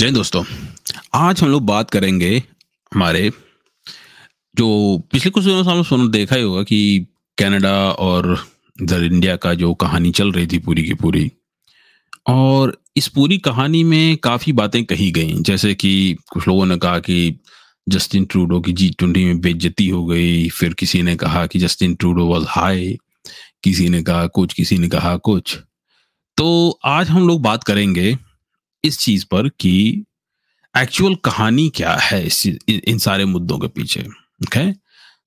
जय दोस्तों, आज हम लोग बात करेंगे हमारे जो पिछले कुछ दिनों से हम सुन, देखा ही होगा कि कनाडा और इधर इंडिया का जो कहानी चल रही थी पूरी की पूरी। और इस पूरी कहानी में काफ़ी बातें कही गई, जैसे कि कुछ लोगों ने कहा कि जस्टिन ट्रूडो की जी ट्वेंटी में बेज्जती हो गई, फिर किसी ने कहा कि जस्टिन ट्रूडो वॉज़ हाई किसी ने कहा कुछ, किसी ने कहा कुछ। तो आज हम लोग बात करेंगे इस चीज़ पर कि एक्चुअल कहानी क्या है इस इन सारे मुद्दों के पीछे ओके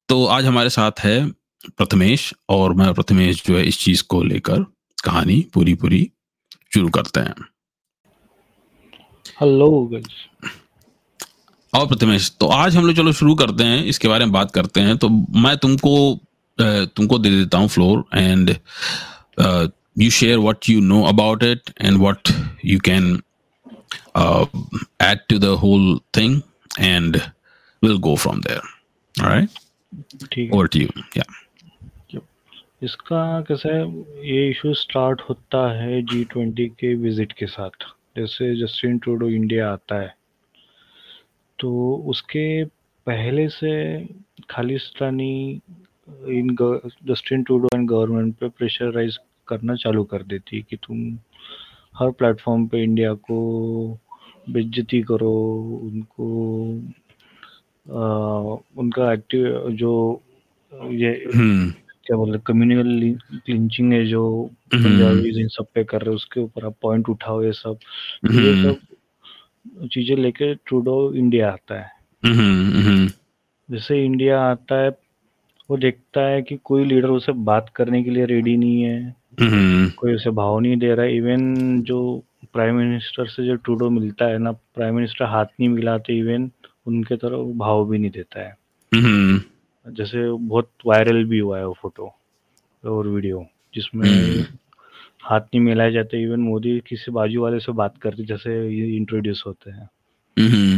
तो आज हमारे साथ है प्रथमेश और मैं प्रथमेश जो है इस चीज़ को लेकर कहानी पूरी पूरी शुरू करते हैं। हेलो और प्रथमेश तो आज हम लोग चलो शुरू करते हैं इसके बारे में बात करते हैं। तो मैं तुमको तुमको दे देता हूँ floor and you share what you know about it and what you can add to the whole thing and we'll go from there. All right? over to you. Yeah. इसका कैसा है? ये इशू स्टार्ट होता है G twenty के visit के साथ। जैसे जस्टिन ट्रूडो इंडिया आता है। तो उसके पहले से Khalistani in Justin Trudeau and government पे प्रेशराइज करना चालू कर देती कि तुम हर प्लेटफॉर्म पे इंडिया को बेज्जती करो उनको आ, उनका एक्टिव जो ये hmm. क्या बोलते कम्युनल क्लिंचिंग है जो हम्म। पंजाबी इन सब पे कर रहे हैं उसके ऊपर आप पॉइंट उठाओ ये सब। तो ये हम्म, सब चीज़ें लेके ट्रूडो इंडिया आता है। हम्म, हम्म, जैसे इंडिया आता है वो देखता है कि कोई लीडर उसे बात करने के लिए रेडी नहीं है। हम्म, कोई उसे भाव नहीं दे रहा। है इवन जो प्राइम मिनिस्टर से जो ट्रूडो मिलता है ना प्राइम मिनिस्टर हाथ नहीं मिलाते इवन उनके तरफ़ भाव भी नहीं देता है। हम्म, जैसे बहुत वायरल भी हुआ है वो फ़ोटो और वीडियो जिसमें हम्म। हाथ नहीं मिलाए जाते। इवन मोदी किसी बाजू वाले से बात करते जैसे ये इंट्रोड्यूस होते हैं।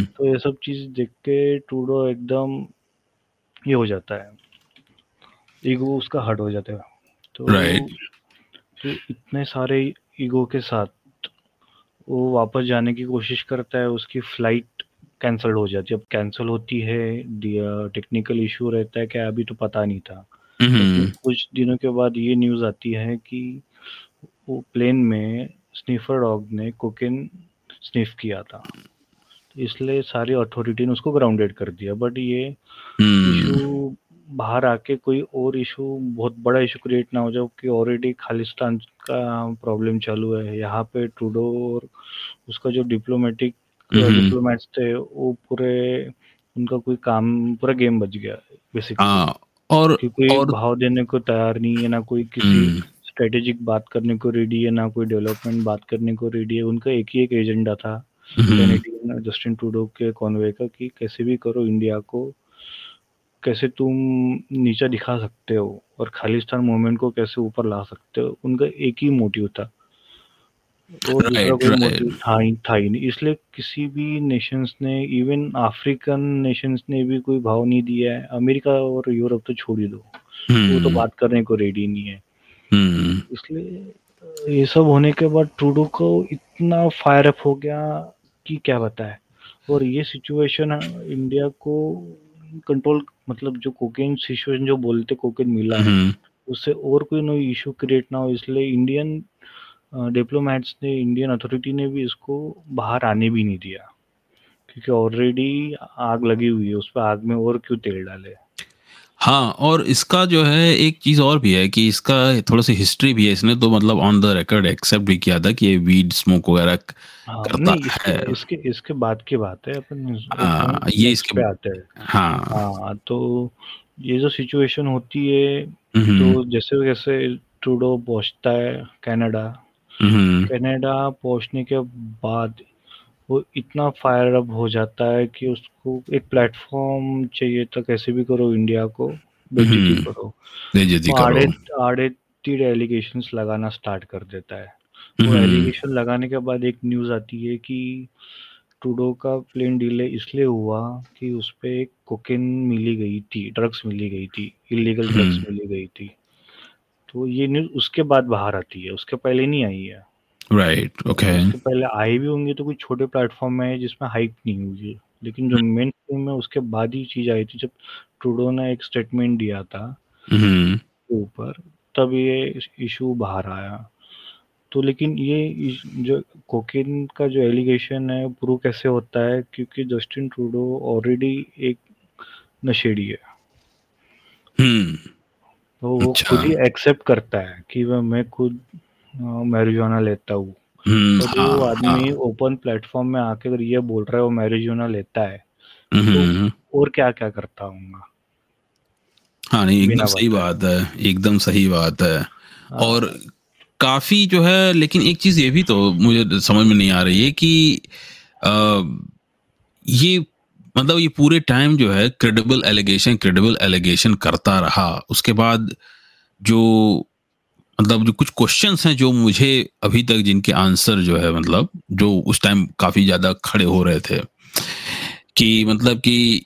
तो ये सब चीज़ देख के टूडो एकदम ये हो जाता है। ईगो उसका हट हो जाता है। तो Right. फिर इतने सारे ईगो के साथ वो वापस जाने की कोशिश करता है उसकी फ़्लाइट कैंसिल हो जाती है। अब कैंसिल होती है टेक्निकल इशू रहता है क्या अभी तो पता नहीं था। हम्म, कुछ दिनों के बाद ये न्यूज़ आती है कि वो प्लेन में स्निफर डॉग ने कोकेन स्निफ किया था। तो इसलिए सारी अथॉरिटी ने उसको ग्राउंडेड कर दिया। बट ये हम्म, इशू बाहर आके कोई और इशू बहुत बड़ा इशू क्रिएट ना हो जाए कि ऑलरेडी खालिस्तान का प्रॉब्लम चालू है। यहाँ पे ट्रूडो और उसका जो डिप्लोमेटिक हम्म। डिप्लोमेट्स थे वो पूरे उनका कोई काम पूरा गेम बच गया बेसिकली हाँ और कोई और भाव देने को तैयार नहीं है ना कोई किसी हम्म, स्ट्रेटेजिक बात करने को रेडी है ना कोई डेवलपमेंट बात करने को रेडी है। उनका एक ही एक एजेंडा था हम्म, जस्टिन ट्रूडो के कॉन्वे का कि कैसे भी करो इंडिया को कैसे तुम नीचा दिखा सकते हो और खालिस्तान मूवमेंट को कैसे ऊपर ला सकते हो? उनका एक ही मोटिव था। और दूसरा कोई मोटिव था ही था ही नहीं। इसलिए किसी भी नेशंस ने इवन अफ्रीकन नेशंस ने भी कोई भाव नहीं दिया है। अमेरिका और यूरोप तो छोड़ ही दो। वो तो हम्म, बात करने को रेडी नहीं है। हम्म, इसलिए ये सब होने के बाद ट्रूडो को इतना फायर अप हो गया कि क्या बताए? और ये सिचुएशन इंडिया को कंट्रोल मतलब जो कोकेन सिचुएशन जो बोलते कोकेन मिला है हम्म, उससे और कोई नो इशू क्रिएट ना हो इसलिए इंडियन डिप्लोमेट्स ने इंडियन अथॉरिटी ने भी इसको बाहर आने भी नहीं दिया। क्योंकि ऑलरेडी आग लगी हुई है उस पर आग में और क्यों तेल डाले? हाँ और इसका जो है एक चीज़ और भी है कि इसका थोड़ा सी हिस्ट्री भी है। इसने तो मतलब ऑन द रिकॉर्ड एक्सेप्ट भी किया था कि ये वीड स्मोक वगैरह हाँ करता नहीं इसके है। इसके इसके बाद की बात है अपन हाँ, ये इसके- पे आते हैं। हाँ। हाँ तो ये जो सिचुएशन होती है हम्म, तो जैसे जैसे ट्रूडो पहुँचता है कनाडा हम्म, कनाडा पहुँचने के बाद वो इतना फायर अप हो जाता है कि उसको एक प्लेटफॉर्म चाहिए था कैसे भी करो इंडिया को बेइज्जती हम्म, करो। आड़े आड़े लगाना स्टार्ट कर देता है। वो हम्म, एलिगेशन लगाने के बाद एक न्यूज़ आती है कि टूडो का प्लेन डिले इसलिए हुआ कि उस पे एक कोकेन मिली गई थी ड्रग्स मिली गई थी इलीगल ड्रग्स हम्म। मिली गई थी। तो ये न्यूज़ उसके बाद बाहर आती है उसके पहले नहीं आई है। राइट ओके उससे पहले आए भी होंगे तो कुछ छोटे प्लेटफॉर्म में है जिसमें हाइप नहीं हुई है। लेकिन जो मेन स्ट्रीम में उसके बाद ही चीज़ आई थी जब ट्रूडो ने एक स्टेटमेंट दिया था हम्म ऊपर तब ये इशू बाहर आया। तो लेकिन ये जो कोकेन का जो एलिगेशन है प्रूव कैसे होता है? क्योंकि जस्टिन ट्रूडो ऑलरेडी एक नशेड़ी है। हम्म तो वो अच्छा। खुद ही एक्सेप्ट करता है कि वह मैं खुद मैरिजुआना लेता हूँ। हम्म जो हाँ आदमी ओपन प्लेटफॉर्म में आके अगर ये बोल रहा है वो मैरिजुआना लेता है हम्म और क्या क्या करता हूँ हाँ नहीं एकदम सही बात है एकदम सही बात है। हाँ। और काफ़ी जो है लेकिन एक चीज़ ये भी तो मुझे समझ में नहीं आ रही है कि आ, ये मतलब ये पूरे टाइम जो है क्रेडिबल एलिगेशन क्रेडिबल एलिगेशन करता रहा। उसके बाद जो मतलब जो कुछ क्वेश्चंस हैं जो मुझे अभी तक जिनके आंसर जो है मतलब जो उस टाइम काफ़ी ज़्यादा खड़े हो रहे थे कि मतलब कि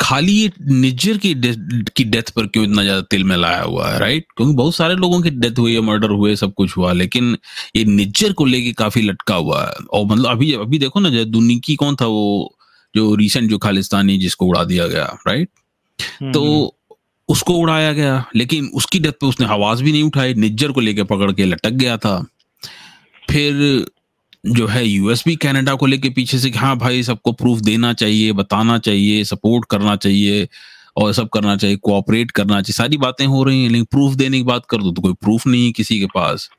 खाली ये निज्जर की डे- की डेथ पर क्यों इतना ज़्यादा तिल में लाया हुआ है राइट क्योंकि बहुत सारे लोगों की डेथ हुई है मर्डर हुए सब कुछ हुआ लेकिन ये निज्जर को लेके काफ़ी लटका हुआ है। और मतलब अभी अभी देखो ना जय दुनिकी कौन था वो जो रिसेंट जो खालिस्तानी जिसको उड़ा दिया गया राइट हम्म, तो उसको उड़ाया गया। लेकिन उसकी डेथ पे उसने आवाज़ भी नहीं उठाई। निज्जर को लेके पकड़ के लटक गया था। फिर जो है यूएस भी कनाडा को लेके पीछे से हाँ भाई सबको प्रूफ देना चाहिए बताना चाहिए सपोर्ट करना चाहिए और सब करना चाहिए कोऑपरेट करना चाहिए। सारी बातें हो रही हैं लेकिन प्रूफ देने की बात कर दो तो कोई प्रूफ नहीं है किसी के पास।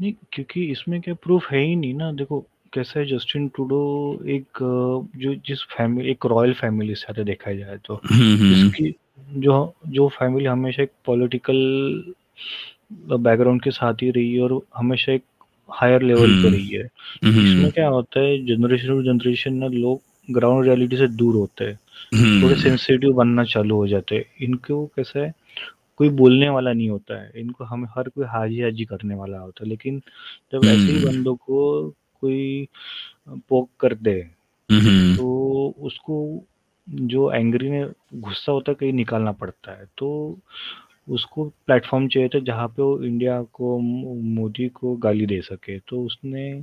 नहीं क्योंकि इसमें क्या प्रूफ है ही नहीं ना। देखो कैसा है जस्टिन ट्रूडो एक जो जिस फैमिली एक रॉयल फैमिली से देखा जाए तो हम्म हम्म। जिसकी जो जो फैमिली हमेशा एक पॉलिटिकल बैकग्राउंड के साथ ही रही है और हमेशा एक हायर लेवल पे हम्म, रही है। हम्म, इसमें क्या होता है जनरेशन टू जनरेशन ना लोग ग्राउंड रियलिटी से दूर होते हैं। थोड़े हम्म, सेंसिटिव बनना चालू हो जाते हैं। इनको कैसा है कोई बोलने वाला नहीं होता है। इनको हम हर कोई हाजी हाजी करने वाला होता है। लेकिन जब ऐसे ही हम्म, बंदों को कोई पोक कर दे तो उसको जो एंग्री में गुस्सा होता है कहीं निकालना पड़ता है तो उसको प्लेटफॉर्म चाहिए था जहाँ पे वो इंडिया को मोदी को गाली दे सके। तो उसने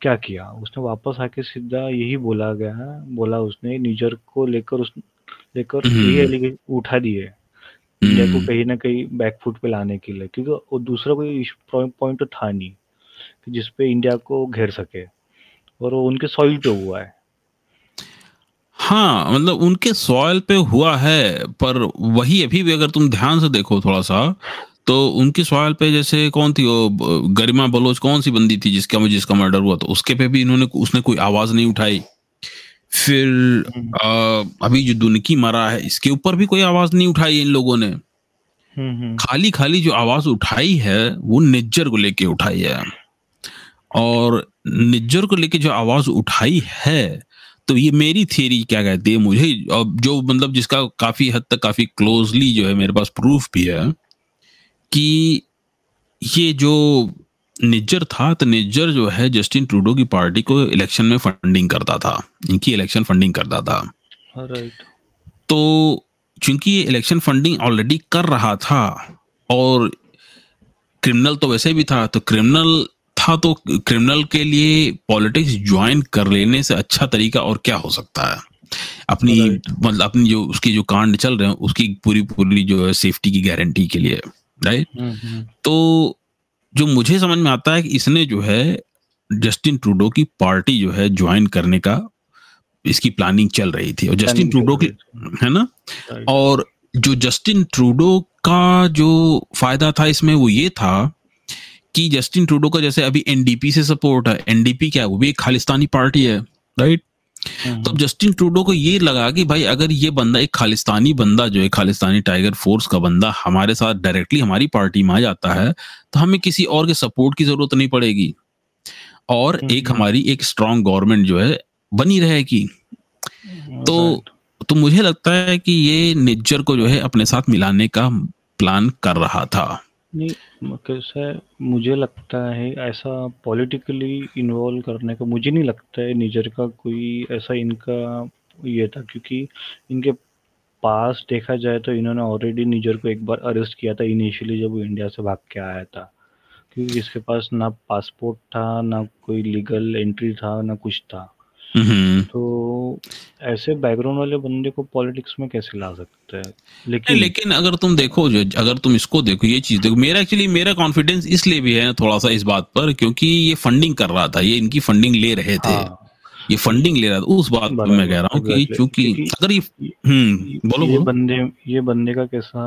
क्या किया? उसने वापस आके सीधा यही बोला गया बोला उसने निजर को लेकर उस लेकर हम्म। allegation उठा दिए इंडिया को हम्म, कहीं ना कहीं बैकफुट पे लाने के लिए क्योंकि वो दूसरा कोई पॉइंट तो था नहीं कि जिसपे इंडिया को घेर सके और वो उनके सॉइल पे हुआ है। हाँ मतलब उनके सॉइल पे हुआ है पर वही अभी भी अगर तुम ध्यान से देखो थोड़ा सा तो उनकी सॉइल पे जैसे कौन थी वो गरिमा बलोच कौन सी बंदी थी जिसका मुझे जिसका मर्डर हुआ तो उसके पे भी इन्होंने उसने कोई आवाज़ नहीं उठाई। फिर आ, अभी जो दुनकी मरा है इसके ऊपर भी कोई आवाज़ नहीं उठाई इन लोगों ने। हम्म हम्म। खाली खाली जो आवाज़ उठाई है वो निज्जर को लेके उठाई है। और निज्जर को लेके जो आवाज़ उठाई है तो ये मेरी थियरी क्या कहती है मुझे अब जो मतलब जिसका काफ़ी हद तक काफ़ी क्लोजली जो है मेरे पास प्रूफ भी है कि ये जो निज्जर था तो निज्जर जो है जस्टिन ट्रूडो की पार्टी को इलेक्शन में फंडिंग करता था इनकी इलेक्शन फंडिंग करता था। राइट तो चूँकि ये इलेक्शन फंडिंग ऑलरेडी कर रहा था और क्रिमिनल तो वैसे भी था तो क्रिमिनल था तो क्रिमिनल के लिए पॉलिटिक्स ज्वाइन कर लेने से अच्छा तरीका और क्या हो सकता है? अपनी मतलब अपनी जो उसकी जो कांड चल रहे हैं उसकी पूरी पूरी जो है सेफ्टी की गारंटी के लिए राइट हम्म हम्म। तो जो मुझे समझ में आता है कि इसने जो है जस्टिन ट्रूडो की पार्टी जो है ज्वाइन करने का इसकी प्लानिंग चल रही थी और जस्टिन ट्रूडो की है ना? और जो जस्टिन ट्रूडो का जो फ़ायदा था इसमें वो ये था कि जस्टिन ट्रूडो का जैसे अभी एनडीपी से सपोर्ट है एनडीपी क्या है? वो भी एक खालिस्तानी पार्टी है राइट तो तब जस्टिन ट्रूडो को ये लगा कि भाई अगर ये बंदा एक खालिस्तानी बंदा जो है खालिस्तानी टाइगर फोर्स का बंदा हमारे साथ डायरेक्टली हमारी पार्टी में आ जाता है तो हमें किसी और के सपोर्ट की ज़रूरत नहीं पड़ेगी। और हम्म, एक हमारी एक स्ट्रांग गवर्नमेंट जो है बनी रहेगी। तो तो मुझे लगता है कि ये निज्जर को जो है अपने साथ मिलाने का प्लान कर रहा था। नहीं, कैसा है, मुझे लगता है ऐसा पॉलिटिकली इन्वॉल्व करने का मुझे नहीं लगता है निजर का कोई ऐसा इनका ये था, क्योंकि इनके पास देखा जाए तो इन्होंने ऑलरेडी निजर को एक बार अरेस्ट किया था इनिशियली जब वो इंडिया से भाग के आया था। क्योंकि इसके पास ना पासपोर्ट था, ना कोई लीगल एंट्री था, ना कुछ था। हम्म। तो ऐसे बैकग्राउंड वाले बंदे को पॉलिटिक्स में कैसे ला सकते हैं? लेकिन लेकिन अगर तुम देखो जो अगर तुम इसको देखो ये चीज़ देखो मेरा एक्चुअली मेरा कॉन्फिडेंस इसलिए भी है थोड़ा सा इस बात पर क्योंकि ये फंडिंग कर रहा था ये इनकी फंडिंग ले रहे थे। हाँ। ये फंडिंग ले रहा था उस बात पर मैं कह रहा हूँ कि चूँकि अगर ये हम्म बोलो ये बंदे ये बंदे का कैसा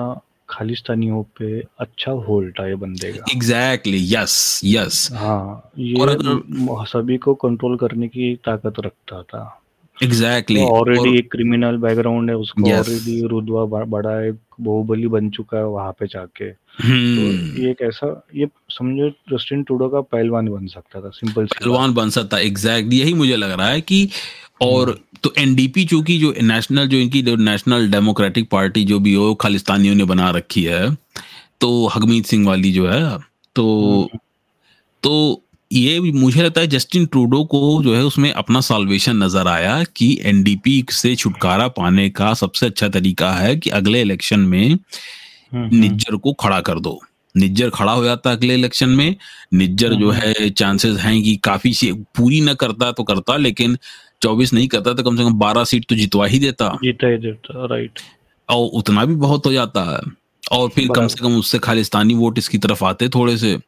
खालिस्तानियों पे अच्छा होल्ड था ये बंदे का। एग्जैक्टली यस यस हाँ और ये अगर सभी को कंट्रोल करने की ताकत रखता था। एग्जैक्टली ऑलरेडी एक क्रिमिनल बैकग्राउंड है उसको ऑलरेडी रुतबा ब- बड़ा एक बहुबली बन चुका है वहाँ पे जाके। तो हम्म। ये एक ऐसा ये समझो जस्टिन ट्रूडो का पहलवान बन सकता था सिंपल पहलवान बन सकता एग्जैक्टली यही मुझे लग रहा है कि और तो एनडीपी चूँकि जो नेशनल जो इनकी जो नेशनल डेमोक्रेटिक पार्टी जो भी हो खालिस्तानियों ने बना रखी है तो हगमीत सिंह वाली जो है तो तो ये मुझे लगता है जस्टिन ट्रूडो को जो है उसमें अपना सॉल्वेशन नज़र आया कि एनडीपी से छुटकारा पाने का सबसे अच्छा तरीका है कि अगले इलेक्शन में हम्म, हम्म, निज्जर को खड़ा कर दो। निज्जर खड़ा हो जाता अगले इलेक्शन में। निज्जर जो है चांसेस हैं कि काफ़ी पूरी न करता तो करता लेकिन 24 नहीं करता तो कम से कम 12 सीट तो जितवा ही देता। जीता ही देता राइट और उतना भी बहुत हो जाता है। और फिर कम से कम उससे खालिस्तानी वोट इसकी तरफ़ आते थोड़े से।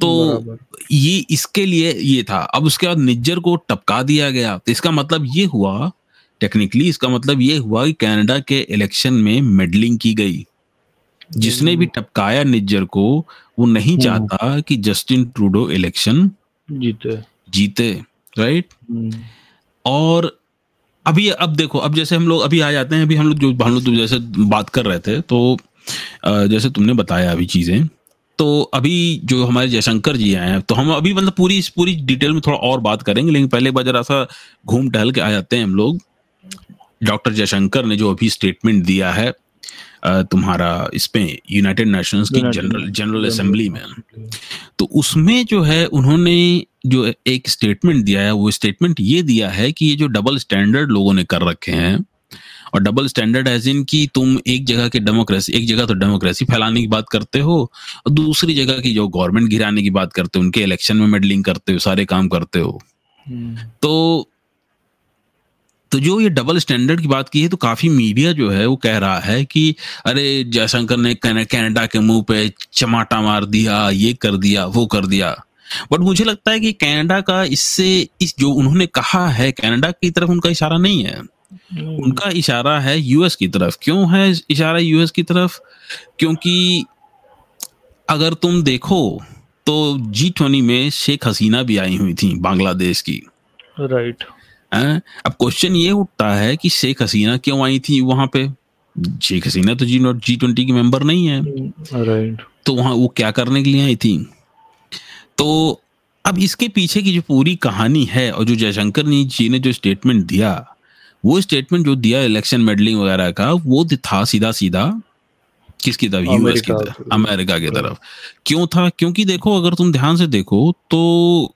तो ये इसके लिए ये था। अब उसके बाद निज्जर को टपका दिया गया। तो इसका मतलब ये हुआ टेक्निकली इसका मतलब ये हुआ कि कनाडा के इलेक्शन में मेडलिंग की गई। जिसने भी टपकाया निज्जर को वो नहीं हम्म। चाहता कि जस्टिन ट्रूडो इलेक्शन जीते। जीते राइट हम्म, और अभी, अब देखो, अब जैसे हम लोग अभी आ जाते हैं, अभी हम लोग जो, हम लोग जैसे बात कर रहे थे तो जैसे तुमने बताया अभी चीज़ें तो अभी जो हमारे जयशंकर जी आए हैं तो हम अभी मतलब पूरी इस पूरी डिटेल में थोड़ा और बात करेंगे, लेकिन पहले एक बार जरा सा घूम टहल के आ जाते हैं हम लोग। डॉक्टर जयशंकर ने जो अभी स्टेटमेंट दिया है तुम्हारा इसमें यूनाइटेड नेशंस की जनरल जनरल असेंबली में। तो उसमें जो है उन्होंने जो एक स्टेटमेंट दिया है वो स्टेटमेंट ये दिया है कि ये जो डबल स्टैंडर्ड लोगों ने कर रखे हैं और डबल स्टैंडर्ड एज इन की तुम एक जगह की डेमोक्रेसी एक जगह तो डेमोक्रेसी फैलाने की बात करते हो और दूसरी जगह की जो गवर्नमेंट गिराने की बात करते हो उनके इलेक्शन में मेडलिंग करते हो सारे काम करते हो। हम्म, तो तो जो ये डबल स्टैंडर्ड की बात की है तो काफ़ी मीडिया जो है वो कह रहा है कि अरे जयशंकर ने कने- कनाडा के मुँह पे चमाटा मार दिया ये कर दिया वो कर दिया। बट मुझे लगता है कि कनाडा का इससे इस जो उन्होंने कहा है कनाडा की तरफ़ उनका इशारा नहीं है। हम्म, उनका इशारा है यूएस की तरफ़। क्यों है इशारा यूएस की तरफ़? क्योंकि अगर तुम देखो तो जी ट्वेंटी में शेख हसीना भी आई हुई थी बांग्लादेश की। राइट हैं? अब क्वेश्चन ये उठता है कि शेख हसीना क्यों आई थी वहाँ पे? शेख हसीना तो जी नॉट जी ट्वेंटी की मेंबर नहीं है। राइट तो वहाँ वो क्या करने के लिए आई थी? तो अब इसके पीछे की जो पूरी कहानी है और जो जयशंकर ने जी ने जो स्टेटमेंट दिया वो स्टेटमेंट जो दिया इलेक्शन मेडलिंग वगैरह का वो था सीधा सीधा किसकी तरफ़? यूएस की तरफ़ अमेरिका की तरफ़। क्यों था? क्योंकि देखो अगर तुम ध्यान से देखो तो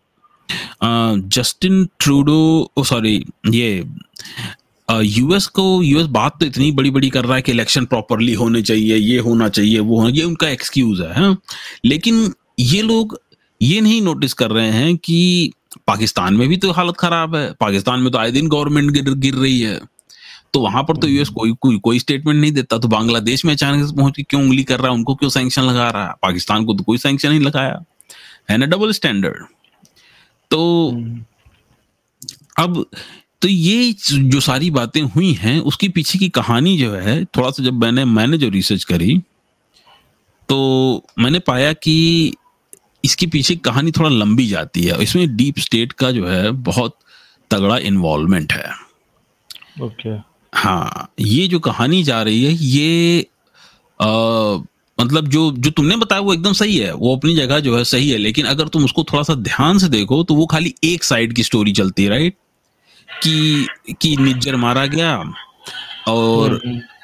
जस्टिन ट्रूडो सॉरी ये यूएस को यूएस बात तो इतनी बड़ी बड़ी कर रहा है कि इलेक्शन प्रॉपरली होने चाहिए, ये होना चाहिए, वो होना, ये उनका एक्सक्यूज है हाँ? लेकिन ये लोग ये नहीं नोटिस कर रहे हैं कि पाकिस्तान में भी तो हालत खराब है। पाकिस्तान में तो आए दिन गवर्नमेंट गिर गिर रही है। तो वहाँ पर तो यूएस कोई कोई कोई स्टेटमेंट नहीं देता। तो बांग्लादेश में अचानक से पहुँच के क्यों उंगली कर रहा है? उनको क्यों सैंक्शन लगा रहा है? पाकिस्तान को तो कोई सैंक्शन नहीं लगाया। है ना डबल स्टैंडर्ड तो अब तो ये जो सारी बातें हुई हैं उसकी पीछे की कहानी जो है थोड़ा सा जब मैंने मैंने जो रिसर्च करी तो मैंने पाया कि इसके पीछे कहानी थोड़ा लंबी जाती है इसमें डीप स्टेट का जो है बहुत तगड़ा इन्वॉल्वमेंट है ओके okay. हाँ ये जो कहानी जा रही है ये आ, मतलब जो जो तुमने बताया वो एकदम सही है वो अपनी जगह जो है सही है लेकिन अगर तुम उसको थोड़ा सा ध्यान से देखो तो वो खाली एक साइड की स्टोरी चलती है राइट कि कि निज्जर मारा गया और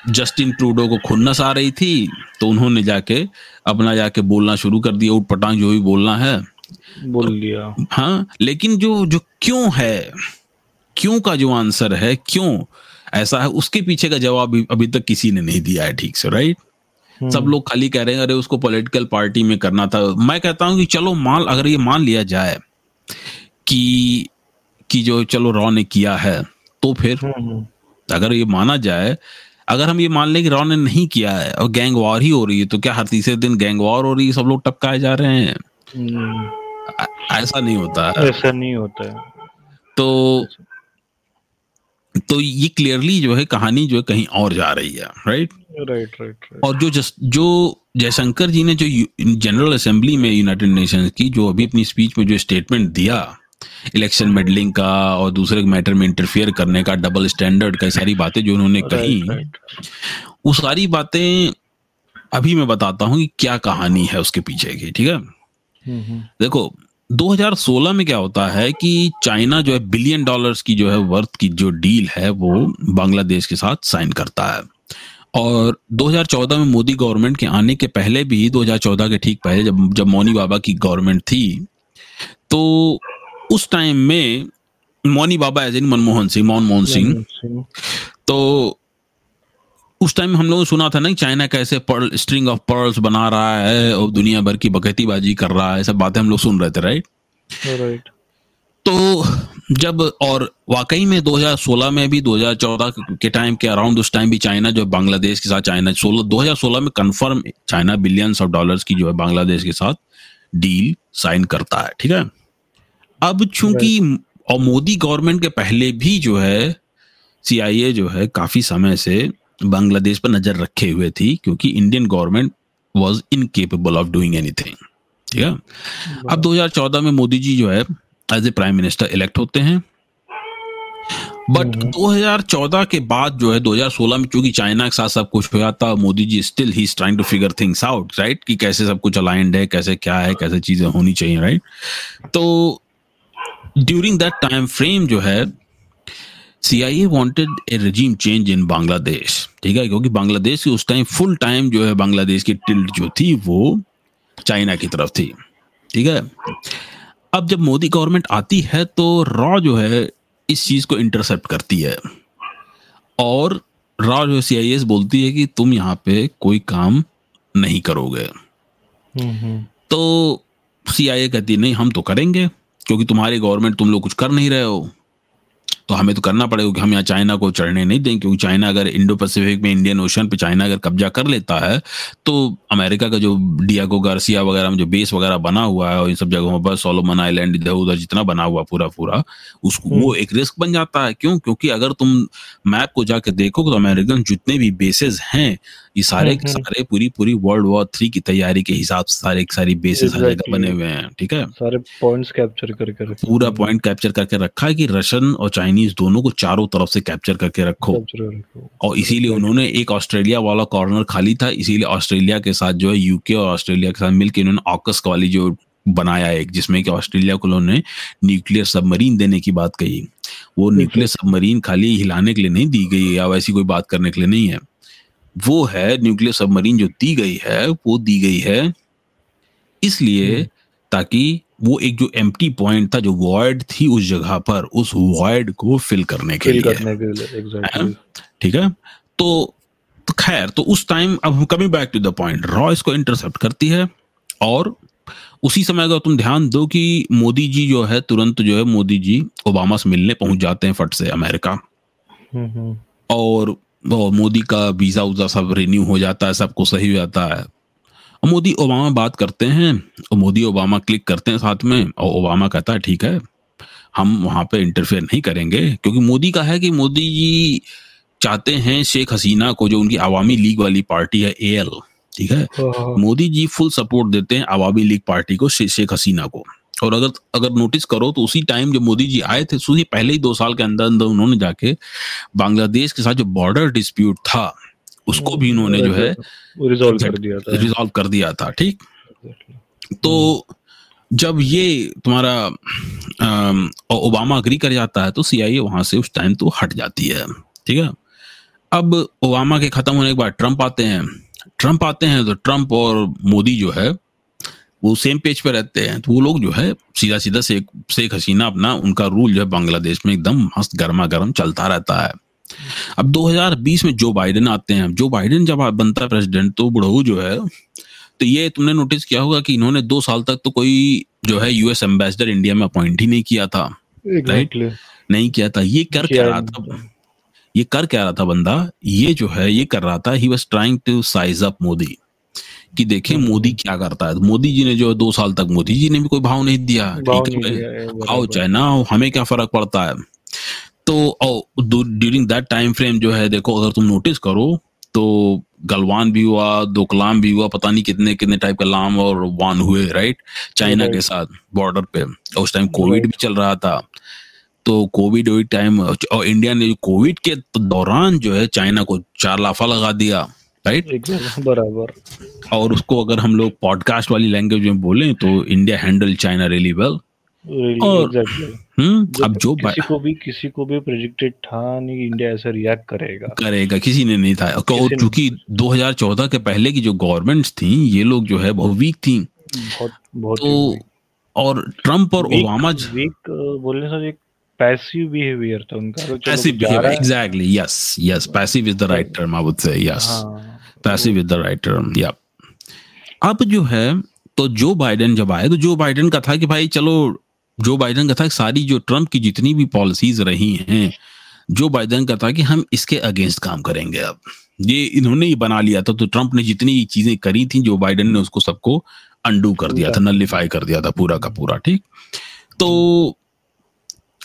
जस्टिन ट्रूडो को खुन्नस आ रही थी तो उन्होंने जाके अपना जाके बोलना शुरू कर दिया उठ पटांग जो भी बोलना है। बोल लिया। हाँ लेकिन जो जो क्यों है क्यों का जो आंसर है क्यों ऐसा है उसके पीछे का जवाब अभी- अभी तक किसी ने नहीं दिया है ठीक से राइट सब हम्म। लोग खाली कह रहे हैं अरे उसको पॉलिटिकल पार्टी में करना था। मैं कहता हूँ कि चलो मान अगर ये मान लिया जाए कि कि जो चलो रॉ ने किया है तो फिर हम्म, अगर ये माना जाए अगर हम ये मान लें कि रॉ ने नहीं किया है और गैंग वॉर ही हो रही है तो क्या हर तीसरे दिन गैंग वॉर हो रही है सब लोग टपकाए जा रहे हैं? हम्म, ऐसा नहीं होता। ऐसा नहीं होता है। तो तो ये क्लियरली जो है कहानी जो है कहीं और जा रही है राइट राइट राइट और जो जस जो जयशंकर जी ने जो जनरल असेंबली में यूनाइटेड नेशंस की जो अभी अपनी स्पीच में जो स्टेटमेंट दिया इलेक्शन मेडलिंग का और दूसरे मैटर में इंटरफेयर करने का डबल स्टैंडर्ड का सारी बातें जो उन्होंने कही वो सारी बातें अभी मैं बताता हूँ कि क्या कहानी है उसके पीछे की ठीक है? हम्म, देखो 2016 में क्या होता है कि चाइना जो है बिलियन डॉलर्स की जो है वर्थ की जो डील है वो बांग्लादेश के साथ साइन करता है। और 2014 में मोदी गवर्नमेंट के आने के पहले भी 2014 के ठीक पहले जब जब मौनी बाबा की गवर्नमेंट थी तो उस टाइम में मौनी बाबा एज इन मनमोहन सिंह मनमोहन सिंह सिंह। तो उस टाइम हम लोगों ने सुना था ना कि चाइना कैसे पर्ल स्ट्रिंग ऑफ़ पर्ल्स बना रहा है और दुनिया भर की बकैतीबाजी कर रहा है सब बातें हम लोग सुन रहे थे राइट राइट तो जब और वाकई में 2016 में भी 2014 के टाइम के अराउंड उस टाइम भी चाइना जो बांग्लादेश के साथ चाइना 16 2016 में confirm China billions of dollars की जो है बांग्लादेश के साथ डील साइन करता है ठीक है? अब चूँकि और मोदी गवर्नमेंट के पहले भी जो है सीआईए जो है काफ़ी समय से बांग्लादेश पर नज़र रखे हुए थी क्योंकि Indian government was incapable of doing anything ठीक है? अब 2014 में मोदी जी जो है as a prime minister elect होते हैं। बट 2014 के बाद जो है 2016 में चूँकि चाइना के साथ सब कुछ हुआ था Modi ji still he trying to figure things out right कि कैसे सब कुछ अलाइंड है कैसे क्या है कैसे चीज़ें होनी चाहिए राइट right? तो ड्यूरिंग दैट टाइम फ्रेम जो है CIA wanted a regime change in Bangladesh ठीक है? क्योंकि बांग्लादेश की उस टाइम फुल टाइम जो है बांग्लादेश की टिल्ट जो थी वो चाइना की तरफ़ थी। ठीक है? अब जब मोदी गवर्नमेंट आती है तो रॉ जो है इस चीज़ को इंटरसेप्ट करती है। और रॉ जो सी आई बोलती है कि तुम यहाँ पे कोई काम नहीं करोगे। तो सी आई ए कहती है नहीं हम तो करेंगे क्योंकि तुम्हारी गवर्नमेंट तुम लोग कुछ कर नहीं रहे हो। तो हमें तो करना पड़ेगा कि हम यहाँ चाइना को चढ़ने नहीं देंगे क्योंकि चाइना अगर इंडो पैसिफिक में इंडियन ओशन पे चाइना अगर कब्जा कर लेता है तो अमेरिका का जो डियागो गार्सिया वगैरह में जो बेस वगैरह बना हुआ है और इन सब जगहों पर सोलोमन आइलैंड इधर उधर जितना बना हुआ पूरा पूरा उसको वो एक रिस्क बन जाता है। क्यों? क्योंकि अगर तुम मैप को जाके देखो तो अमेरिकन जितने भी बेसेस हैं ये सारे के सारे पूरी पूरी वर्ल्ड वॉर थ्री की तैयारी के हिसाब से सारे सारी बेसेस हर जगह बने हुए हैं ठीक है? सारे पॉइंट्स कैप्चर करके रखे। पूरा पॉइंट कैप्चर करके रखा है कि रशियन और चाइनीज़ दोनों को चारों तरफ़ से कैप्चर करके रखो। और इसीलिए उन्होंने एक ऑस्ट्रेलिया वाला कॉर्नर खाली था इसीलिए ऑस्ट्रेलिया के साथ जो है यूके और ऑस्ट्रेलिया के साथ मिलकर इन्होंने ऑकस वाली जो बनाया एक जिसमें कि ऑस्ट्रेलिया को उन्होंने न्यूक्लियर सबमरीन देने की बात कही। वो न्यूक्लियर सबमरीन खाली हिलाने के लिए नहीं दी गई या वैसी कोई बात करने के लिए नहीं है। वो है न्यूक्लियर सबमरीन जो दी गई है वो दी गई है। इसलिए ताकि वो एक जो एम्प्टी पॉइंट था जो वॉइड थी उस जगह पर उस वॉइड को फिल करने के फिल लिए। करने के लिए एग्जैक्टली ठीक है? तो तो खैर तो उस टाइम अब हम coming back to the point raw इसको इंटरसेप्ट करती है और उसी समय अगर तुम ध्यान दो कि मोदी जी जो है तुरंत जो है मोदी जी ओबामा से मिलने पहुँच जाते हैं फट से अमेरिका। हम्म, और वो मोदी का वीज़ा उजा सब रिन्यू हो जाता है सब कुछ सही हो जाता है। और मोदी ओबामा बात करते हैं और मोदी ओबामा क्लिक करते हैं साथ में और ओबामा कहता है ठीक है हम वहाँ पे इंटरफेयर नहीं करेंगे। क्योंकि मोदी का है कि मोदी जी चाहते हैं शेख हसीना को जो उनकी आवामी लीग वाली पार्टी है ए ठीक है? हाँ, मोदी जी फुल सपोर्ट देते हैं आवामी लीग पार्टी को शेख हसीना को। और अगर अगर नोटिस करो तो उसी टाइम जब मोदी जी आए थे उसी पहले ही दो साल के अंदर अंदर उन्होंने जाके बांग्लादेश के साथ जो बॉर्डर डिस्प्यूट था उसको भी इन्होंने जो है रिजॉल्व कर दिया था। रिजॉल्व कर दिया था ठीक? तो जब ये तुम्हारा ओबामा अग्री कर जाता है तो सीआईए वहाँ से उस टाइम तो हट जाती है ठीक है? अब ओबामा के खत्म होने के बाद ट्रंप आते हैं। ट्रंप आते हैं तो ट्रंप और मोदी जो है वो सेम पेज पे रहते हैं तो वो लोग जो है सीधा सीधा शेख शेख हसीना अपना उनका रूल जो है बांग्लादेश में एकदम मस्त गर्मा गर्म चलता रहता है। अब 2020 में जो बाइडेन आते हैं। जो बाइडेन जब बनता है प्रेसिडेंट तो बुढ़ऊ जो है तो ये तुमने नोटिस किया होगा कि इन्होंने दो साल तक तो कोई जो है यूएस एम्बेसडर इंडिया में अपॉइंट ही नहीं किया था। राइट नहीं किया था। ये कर क्या रहा था? ये कर क्या रहा था बंदा? ये जो है ये कर रहा था he was trying to size up Modi. कि देखें हम्म। मोदी क्या करता है। मोदी जी ने जो दो साल तक मोदी जी ने भी कोई भाव नहीं दिया। ठीक है आओ चाहे ना हमें क्या फ़र्क पड़ता है? तो ड्यूरिंग दैट टाइम फ्रेम जो है देखो अगर तुम नोटिस करो तो गलवान भी हुआ दो कलाम भी हुआ पता नहीं कितने कितने टाइप के लाम और वान हुए राइट चाइना के साथ बॉर्डर पे। उस टाइम कोविड भी चल रहा था। तो कोविड टाइम और इंडिया ने कोविड के दौरान जो है चाइना को चार लाफा लगा दिया। राइट बराबर और उसको अगर हम लोग पॉडकास्ट वाली लैंग्वेज में बोले तो India handle China really well और हम्म अब जो किसी को भी किसी को भी प्रोजेक्टेड था नहीं इंडिया ऐसा रिएक्ट करेगा। करेगा किसी ने नहीं था। और चूँकि 2014 के पहले की जो गवर्नमेंट्स थी ये लोग जो है बहुत वीक थी। बहुत बहुत तो और ट्रंप और ओबामा वीक बोलने से एक पैसिव बिहेवियर था उनका। तो passive behaviour exactly yes yes passive is the right term I would say yes passive is the right term या अब जो है तो जो बाइडेन जब आए तो जो बाइडेन का था कि भाई चलो जो बाइडन का था सारी जो ट्रंप की जितनी भी पॉलिसीज़ रही हैं जो बाइडन का था कि हम इसके अगेंस्ट काम करेंगे अब। ये इन्होंने ही बना लिया था तो ट्रंप ने जितनी चीज़ें करी थी जो बाइडन ने उसको सबको अंडू कर दिया था नलिफाई कर दिया था पूरा का पूरा ठीक? तो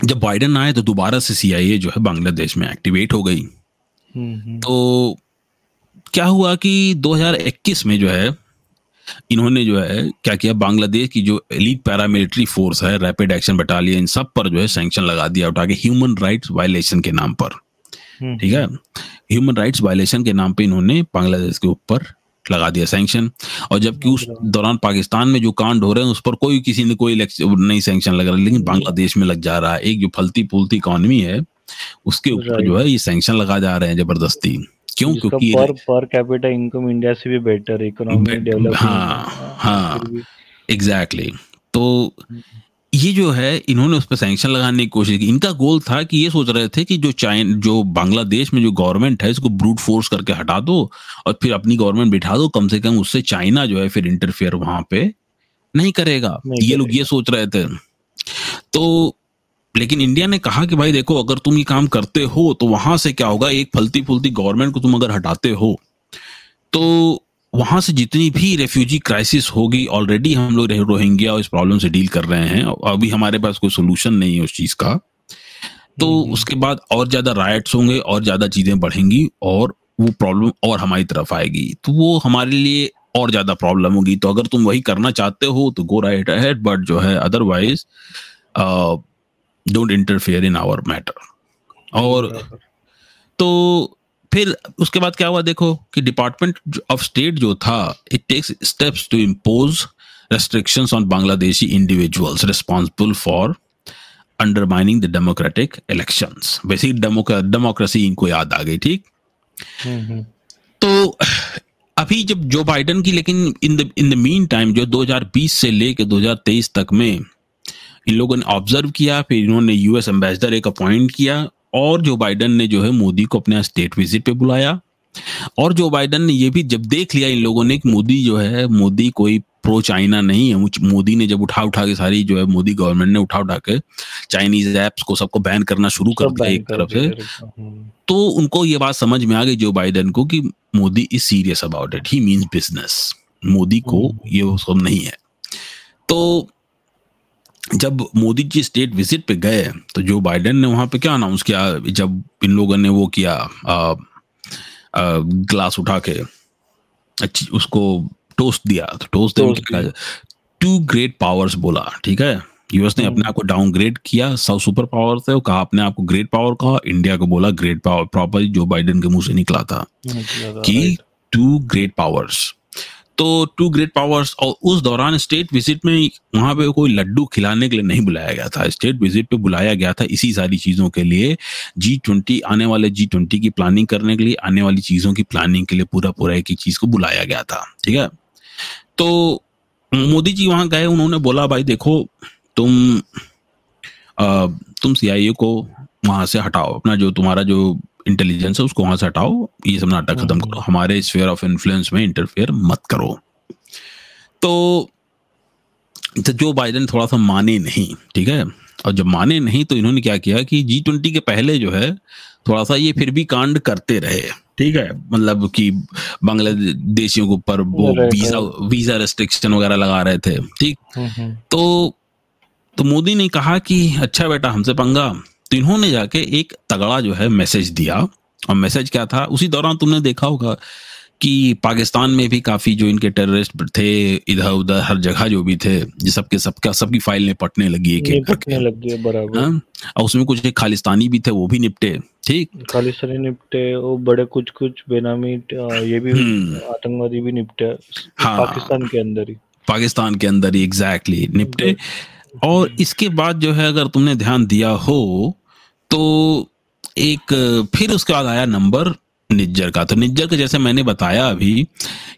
जब बाइडन आए तो दोबारा से सीआईए जो है बांग्लादेश में एक्टिवेट हो गई। हम्म, हम्म। तो क्या हुआ कि 2021 में जो है इन्होंने जो है क्या किया? बांग्लादेश की जो एलिट पैरामिलिट्री फोर्स है रैपिड एक्शन बटालियन सब पर जो है सैंक्शन लगा दिया उठा के ह्यूमन राइट्स वायलेशन के नाम पर। हम्म। ठीक है? ह्यूमन राइट्स वायलेशन के नाम पे इन्होंने बांग्लादेश के ऊपर लगा दिया सैंक्शन और जबकि उस दौरान पाकिस्तान में जो कांड हो रहे हैं उस पर कोई किसी ने कोई नहीं सैंक्शन लग रहा लेकिन बांग्लादेश में लग जा रहा है। एक जो फलती फूलती इकॉनमी है उसके ऊपर जो है ये सैंक्शन लगा जा रहे हैं ज़बरदस्ती। क्यों? क्योंकि पर पर कैपिटा इनकम इंडिया से भी बेटर इकोनॉमी डेवलप हाँ हाँ एग्जैक्टली तो हम्म। ये जो है इन्होंने उस पर सैंक्शन लगाने की कोशिश की। इनका गोल था कि ये सोच रहे थे कि जो चाइन जो बांग्लादेश में जो गवर्नमेंट है इसको ब्रूट फोर्स करके हटा दो और फिर अपनी गवर्नमेंट बिठा दो। कम से कम उससे चाइना जो है फिर इंटरफेयर वहाँ पे नहीं करेगा। नहीं ये लोग ये सोच रहे थे। तो लेकिन इंडिया ने कहा कि भाई देखो अगर तुम ये काम करते हो तो वहाँ से क्या होगा? एक फलती फुलती गवर्नमेंट को तुम अगर हटाते हो तो वहाँ से जितनी भी रेफ्यूजी क्राइसिस होगी ऑलरेडी हम लोग रोहिंग्या और इस प्रॉब्लम से डील कर रहे हैं। अभी हमारे पास कोई सोल्यूशन नहीं है उस चीज़ का। तो हम्म। उसके बाद और ज़्यादा राइट्स होंगे और ज़्यादा चीज़ें बढ़ेंगी और वो प्रॉब्लम और हमारी तरफ़ आएगी। तो वो हमारे लिए और ज़्यादा प्रॉब्लम होगी। तो अगर तुम वही करना चाहते हो तो गो राइट अहेड बट जो है otherwise don't interfere in our matter और तो फिर उसके बाद क्या हुआ देखो कि डिपार्टमेंट ऑफ़ स्टेट जो था it takes steps to impose restrictions on Bangladeshi individuals responsible for undermining the democratic elections. Basically, democracy इनको याद आ गई ठीक? तो अभी जब जो बाइडन की लेकिन in the in the meantime जो 2020 से लेके 2023 तक में इन लोगों ने ऑब्ज़र्व किया फिर इन्होंने यूएस एम्बेसडर एक अपॉइंट किया और जो बाइडन ने जो है मोदी को अपने स्टेट विज़िट पे बुलाया। और जो बाइडन ने ये भी जब देख लिया इन लोगों ने कि मोदी जो है मोदी कोई प्रो चाइना नहीं है मोदी ने जब उठा उठा के सारी जो है मोदी गवर्नमेंट ने उठा उठा के चाइनीज़ एप्स को सबको बैन करना शुरू कर दिया एक तरफ़ से। तो उनको ये बात समझ में आ गई जो बाइडन को कि Modi is serious about it he means business Modi को हम्म। ये सब नहीं है। तो जब मोदी जी स्टेट विज़िट पे गए तो जो बाइडेन ने वहाँ पे क्या अनाउंस किया जब इन लोगों ने वो किया आ, आ, ग्लास उठा के अच्छी उसको टोस्ट दिया तो टोस्ट टू ग्रेट पावर्स बोला ठीक है? यूएस ने अपने हम्म। आप को डाउनग्रेड किया सब सुपर पावर थे कहा अपने आप को ग्रेट पावर कहा इंडिया को बोला great power proper Joe Biden के मुँह से निकला था कि टू ग्रेट पावर्स तो टू ग्रेट पावर्स और उस दौरान स्टेट विज़िट में वहाँ पे कोई लड्डू खिलाने के लिए नहीं बुलाया गया था। स्टेट विज़िट पे बुलाया गया था इसी सारी चीज़ों के लिए। जी ट्वेंटी आने वाले जी ट्वेंटी की प्लानिंग करने के लिए आने वाली चीज़ों की प्लानिंग के लिए पूरा पूरा एक ही चीज़ को बुलाया गया था। ठीक है? तो मोदी जी वहाँ गए उन्होंने बोला भाई देखो तुम आ, तुम CIA को वहाँ से हटाओ। अपना जो तुम्हारा जो इंटेलिजेंस है उसको वहाँ से हटाओ ये सब नाटक खत्म करो। हमारे स्फेयर ऑफ़ इन्फ्लुएंस में इंटरफेयर मत करो। तो तो जो बाइडेन थोड़ा सा माने नहीं ठीक है? और जब माने नहीं तो इन्होंने क्या किया कि जी ट्वेंटी के पहले जो है थोड़ा सा ये फिर भी कांड करते रहे ठीक है? मतलब कि बांग्लादेशियों के ऊपर वो वीज़ा वीज़ा रेस्ट्रिक्शन वगैरह लगा रहे थे ठीक? तो तो मोदी ने कहा कि अच्छा बेटा हमसे पंगा। तो इन्होंने जाके एक तगड़ा जो है मैसेज दिया। और मैसेज क्या था? उसी दौरान तुमने देखा होगा कि पाकिस्तान में भी काफ़ी जो इनके टेररिस्ट थे इधर उधर हर जगह जो भी थे सबके सबका सबकी फ़ाइल पटने लगी एक करके। लग बराबर। हाँ? और उसमें कुछ एक खालिस्तानी भी थे वो भी निपटे। ठीक? खालिस्तानी निपटे वो बड़े कुछ कुछ बेनामी ये भी हम्म। आतंकवादी भी निपटे हाँ, पाकिस्तान के अंदर ही। पाकिस्तान के अंदर ही एग्जैक्टली निपटे। और इसके बाद जो है अगर तुमने ध्यान दिया हो तो एक फिर उसके बाद आया नंबर निज्जर का। तो निज्जर का जैसे मैंने बताया अभी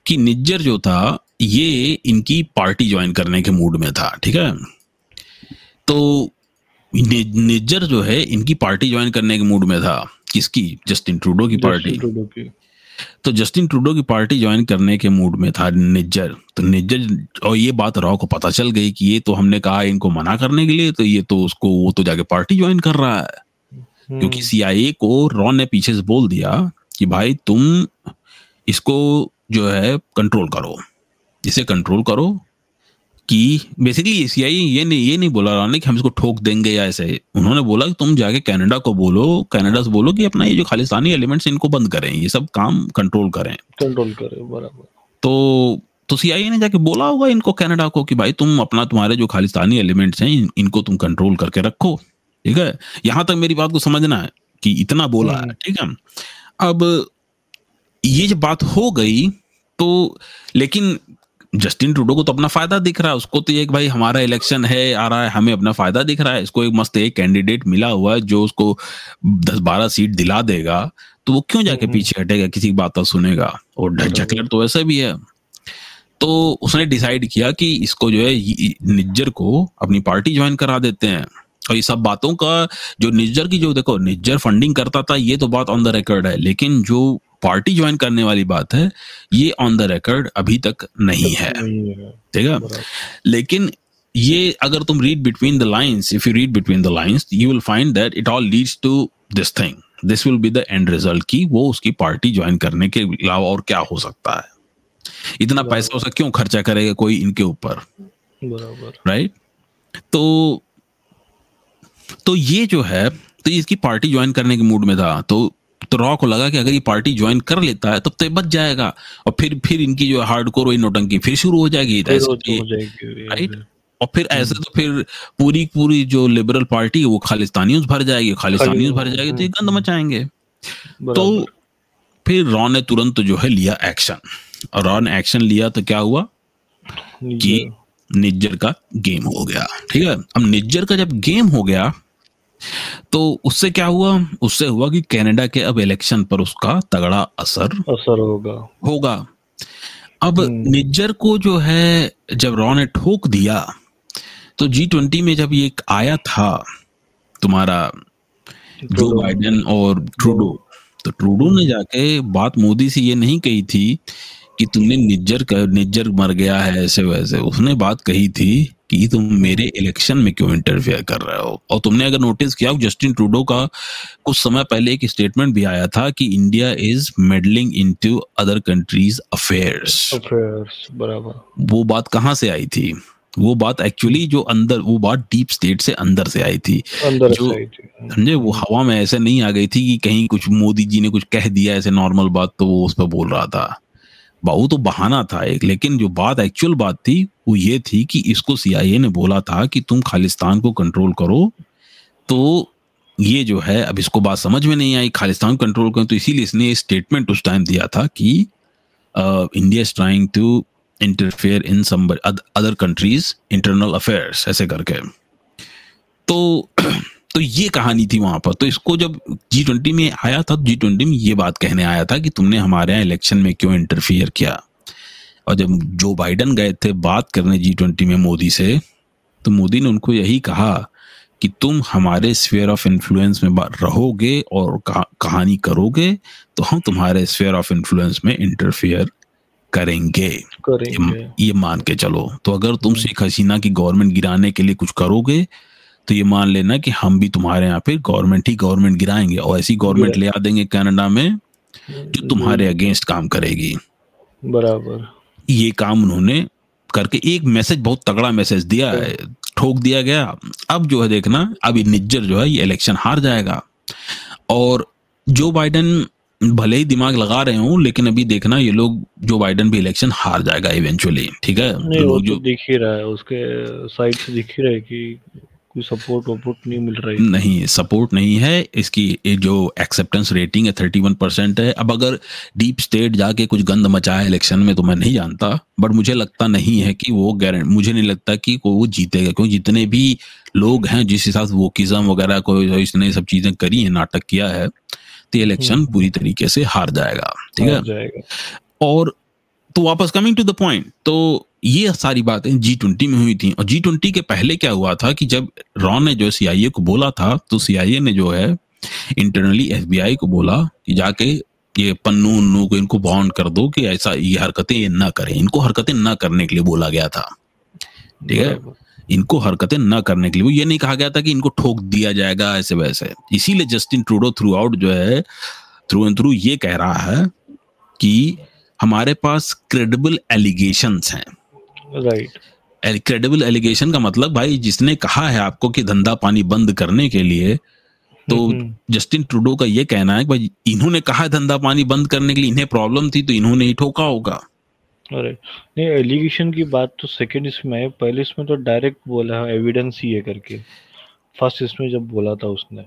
कि निज्जर जो था ये इनकी पार्टी ज्वाइन करने के मूड में था ठीक है? तो नि, निज्जर जो है इनकी पार्टी ज्वाइन करने के मूड में था। किसकी? जस्टिन ट्रूडो की पार्टी। की। तो जस्टिन ट्रूडो की पार्टी ज्वाइन करने के मूड में था निज्जर। तो निज्जर और ये बात रॉ को पता चल गई कि ये तो हमने कहा इनको मना करने के लिए तो ये तो उसको वो तो जाके पार्टी ज्वाइन कर रहा है। क्योंकि सीआईए हम्म। को रॉन ने पीछे से बोल दिया कि भाई तुम इसको जो है कंट्रोल करो। इसे कंट्रोल करो कि बेसिकली सीआई ये नहीं ये नहीं बोला रहा कि हम इसको ठोक देंगे या ऐसे। उन्होंने बोला कि तुम जाके कनाडा को बोलो कनाडा से बोलो कि अपना ये जो खालिस्तानी एलिमेंट्स इनको बंद करें ये सब काम कंट्रोल करें। कंट्रोल करें बराबर। तो तो सीआईए ने जाके बोला होगा इनको कनाडा को कि भाई तुम अपना तुम्हारे जो खालिस्तानी एलिमेंट्स हैं इन, इनको तुम कंट्रोल करके रखो। ठीक है? यहाँ तक मेरी बात को समझना है कि इतना बोला है हम्म। ठीक है? अब ये जब बात हो गई तो लेकिन जस्टिन ट्रूडो को तो अपना फ़ायदा दिख रहा है। उसको तो एक भाई हमारा इलेक्शन है आ रहा है हमें अपना फ़ायदा दिख रहा है। इसको एक मस्त एक कैंडिडेट मिला हुआ है जो उसको दस बारह सीट दिला देगा। तो वो क्यों जाके हम्म। पीछे हटेगा? किसी की बात सुनेगा। और ढकलर तो वैसा भी है। तो उसने डिसाइड किया कि इसको जो है निज्जर को अपनी पार्टी ज्वाइन करा देते हैं। और ये सब बातों का जो निज्जर की जो देखो निज्जर फंडिंग करता था ये तो बात ऑन द रिकॉर्ड है लेकिन जो पार्टी ज्वाइन करने वाली बात है ये ऑन द रिकॉर्ड अभी तक नहीं है। ठीक है? लेकिन ये अगर तुम read between the lines if you read between the lines you will find that it all leads to this thing this will be the end result की वो उसकी पार्टी ज्वाइन करने के अलावा और क्या हो सकता है? इतना पैसा उसे क्यों खर्चा करेगा कोई इनके ऊपर? राइट तो तो ये जो है तो इसकी पार्टी ज्वाइन करने के मूड में था। तो तो रॉ को लगा कि अगर ये पार्टी ज्वाइन कर लेता है तब तो बच जाएगा। और फिर फिर इनकी जो हार्ड कोर वही नोटंकी फिर शुरू हो जाएगी। राइट और फिर ऐसे तो फिर पूरी पूरी जो लिबरल पार्टी वो खालिस्तानियों भर जाएगी। खालिस्तानियों भर जाएगी तो ये गंद मचाएँगे। तो फिर रॉ ने तुरंत जो है लिया एक्शन और रॉ ने एक्शन लिया तो क्या हुआ? कि निज्जर का गेम हो गया। ठीक है? अब निज्जर का जब गेम हो गया तो उससे क्या हुआ? उससे हुआ कि कनाडा के अब इलेक्शन पर उसका तगड़ा असर असर होगा। होगा। अब हम्म। निज्जर को जो है जब रॉ ने ठोक दिया तो जी ट्वेंटी में जब ये आया था तुम्हारा जो बाइडेन और ट्रूडो तो ट्रूडो ने जाके बात मोदी से ये नहीं कही थी कि तुमने निज्जर कर निज्जर मर गया है ऐसे वैसे। उसने बात कही थी कि तुम मेरे इलेक्शन में क्यों इंटरफेयर कर रहे हो? और तुमने अगर नोटिस किया जस्टिन ट्रूडो का कुछ समय पहले एक स्टेटमेंट भी आया था कि India is meddling into other countries affairs बराबर। वो बात कहाँ से आई थी? वो बात एक्चुअली जो अंदर वो बात डीप स्टेट से अंदर से आई थी। अंदर जो समझे वो हवा में ऐसे नहीं आ गई थी कि कहीं कुछ मोदी जी ने कुछ कह दिया ऐसे नॉर्मल बात तो वो उस पर बोल रहा था। बाहू तो बहाना था एक, लेकिन जो बात एक्चुअल बात थी, वो ये थी कि इसको सीआईए ने बोला था कि तुम खालिस्तान को कंट्रोल करो। तो ये जो है, अब इसको बात समझ में नहीं आई, खालिस्तान कंट्रोल करो तो इसीलिए इसने स्टेटमेंट उस टाइम दिया था कि India is trying to interfere in some other countries internal affairs ऐसे करके। तो तो ये कहानी थी वहाँ पर तो इसको जब जी ट्वेंटी में आया था जी ट्वेंटी में ये बात कहने आया था कि तुमने हमारे यहाँ इलेक्शन में क्यों इंटरफियर किया और जब जो बाइडन गए थे बात करने जी ट्वेंटी में मोदी से तो मोदी ने उनको यही कहा कि तुम हमारे स्फेयर ऑफ़ इन्फ्लुएंस में रहोगे और कहानी करोगे तो हम तुम्हारे स्फेयर ऑफ़ इन्फ्लुएंस में इंटरफेयर करेंगे, करेंगे। ये, ये मान के चलो तो अगर तुम हम्म। शेख हसीना की गवर्नमेंट गिराने के लिए कुछ करोगे तो ये मान लेना कि हम भी तुम्हारे यहाँ पे गवर्नमेंट ही गवर्नमेंट गिराएँगे और ऐसी गवर्नमेंट ले आ देंगे कनाडा में जो तुम्हारे अगेंस्ट काम करेगी। बराबर। ये काम उन्होंने करके एक मैसेज बहुत तगड़ा मैसेज दिया है ठोक दिया गया। अब जो है देखना अभी निज्जर जो है ये इलेक्शन हार जाएगा। और जो बाइडन भले ही दिमाग लगा रहे हूँ लेकिन अभी देखना ये लोग जो बाइडन भी इलेक्शन हार जाएगा इवेंचुअली ठीक है? नहीं तो वो तो जो दिख ही रहा है उसके साइड से दिख ही रहा है कि कोई सपोर्ट वपोर्ट नहीं मिल रही नहीं सपोर्ट नहीं है। इसकी ये जो एक्सेप्टेंस रेटिंग है थर्टी वन परसेंट है। अब अगर डीप स्टेट जाके कुछ गंद मचाए इलेक्शन में तो मैं नहीं जानता। बट मुझे लगता नहीं है कि वो गारंटी मुझे नहीं लगता कि वो जीतेगा। क्योंकि जितने भी लोग हैं जिस हिसाब से वोकिज्म वगैरह को इसने सब चीज़ें करी है नाटक किया है तो इलेक्शन हम्म। पूरी तरीके से हार जाएगा। ठीक है? और तो वापस कमिंग टू द पॉइंट तो ये सारी बातें जी ट्वेंटी में हुई थी। और जी ट्वेंटी के पहले क्या हुआ था कि जब रॉ ने जो सीआईए को बोला था तो सीआईए ने जो है इंटरनली एफबीआई को बोला कि जाके ये पन्नू उन्नू को इनको बॉन्ड कर दो कि ऐसा ये हरकतें ये ना करें। इनको हरकतें ना करने के लिए बोला गया था। ठीक है? इनको हरकतें ना करने के लिए। वो ये नहीं कहा गया था कि इनको ठोक दिया जाएगा ऐसे वैसे। इसीलिए जस्टिन ट्रूडो थ्रू आउट जो है थ्रू एंड थ्रू ये कह रहा है कि हमारे पास क्रेडिबल एलिगेशंस हैं। राइट क्रेडिबल एलिगेशन का मतलब भाई जिसने कहा है आपको कि धंधा पानी बंद करने के लिए तो जस्टिन ट्रूडो का ये कहना है कि भाई इन्होंने कहा है धंधा पानी बंद करने के लिए इन्हें प्रॉब्लम थी तो इन्होंने ही ठोका होगा। अरे नहीं एलिगेशन की बात तो सेकंड इसमें है। पहले इसमें तो डायरेक्ट बोला है एविडेंस ही है करके। फ़र्स्ट इसमें जब बोला था उसने।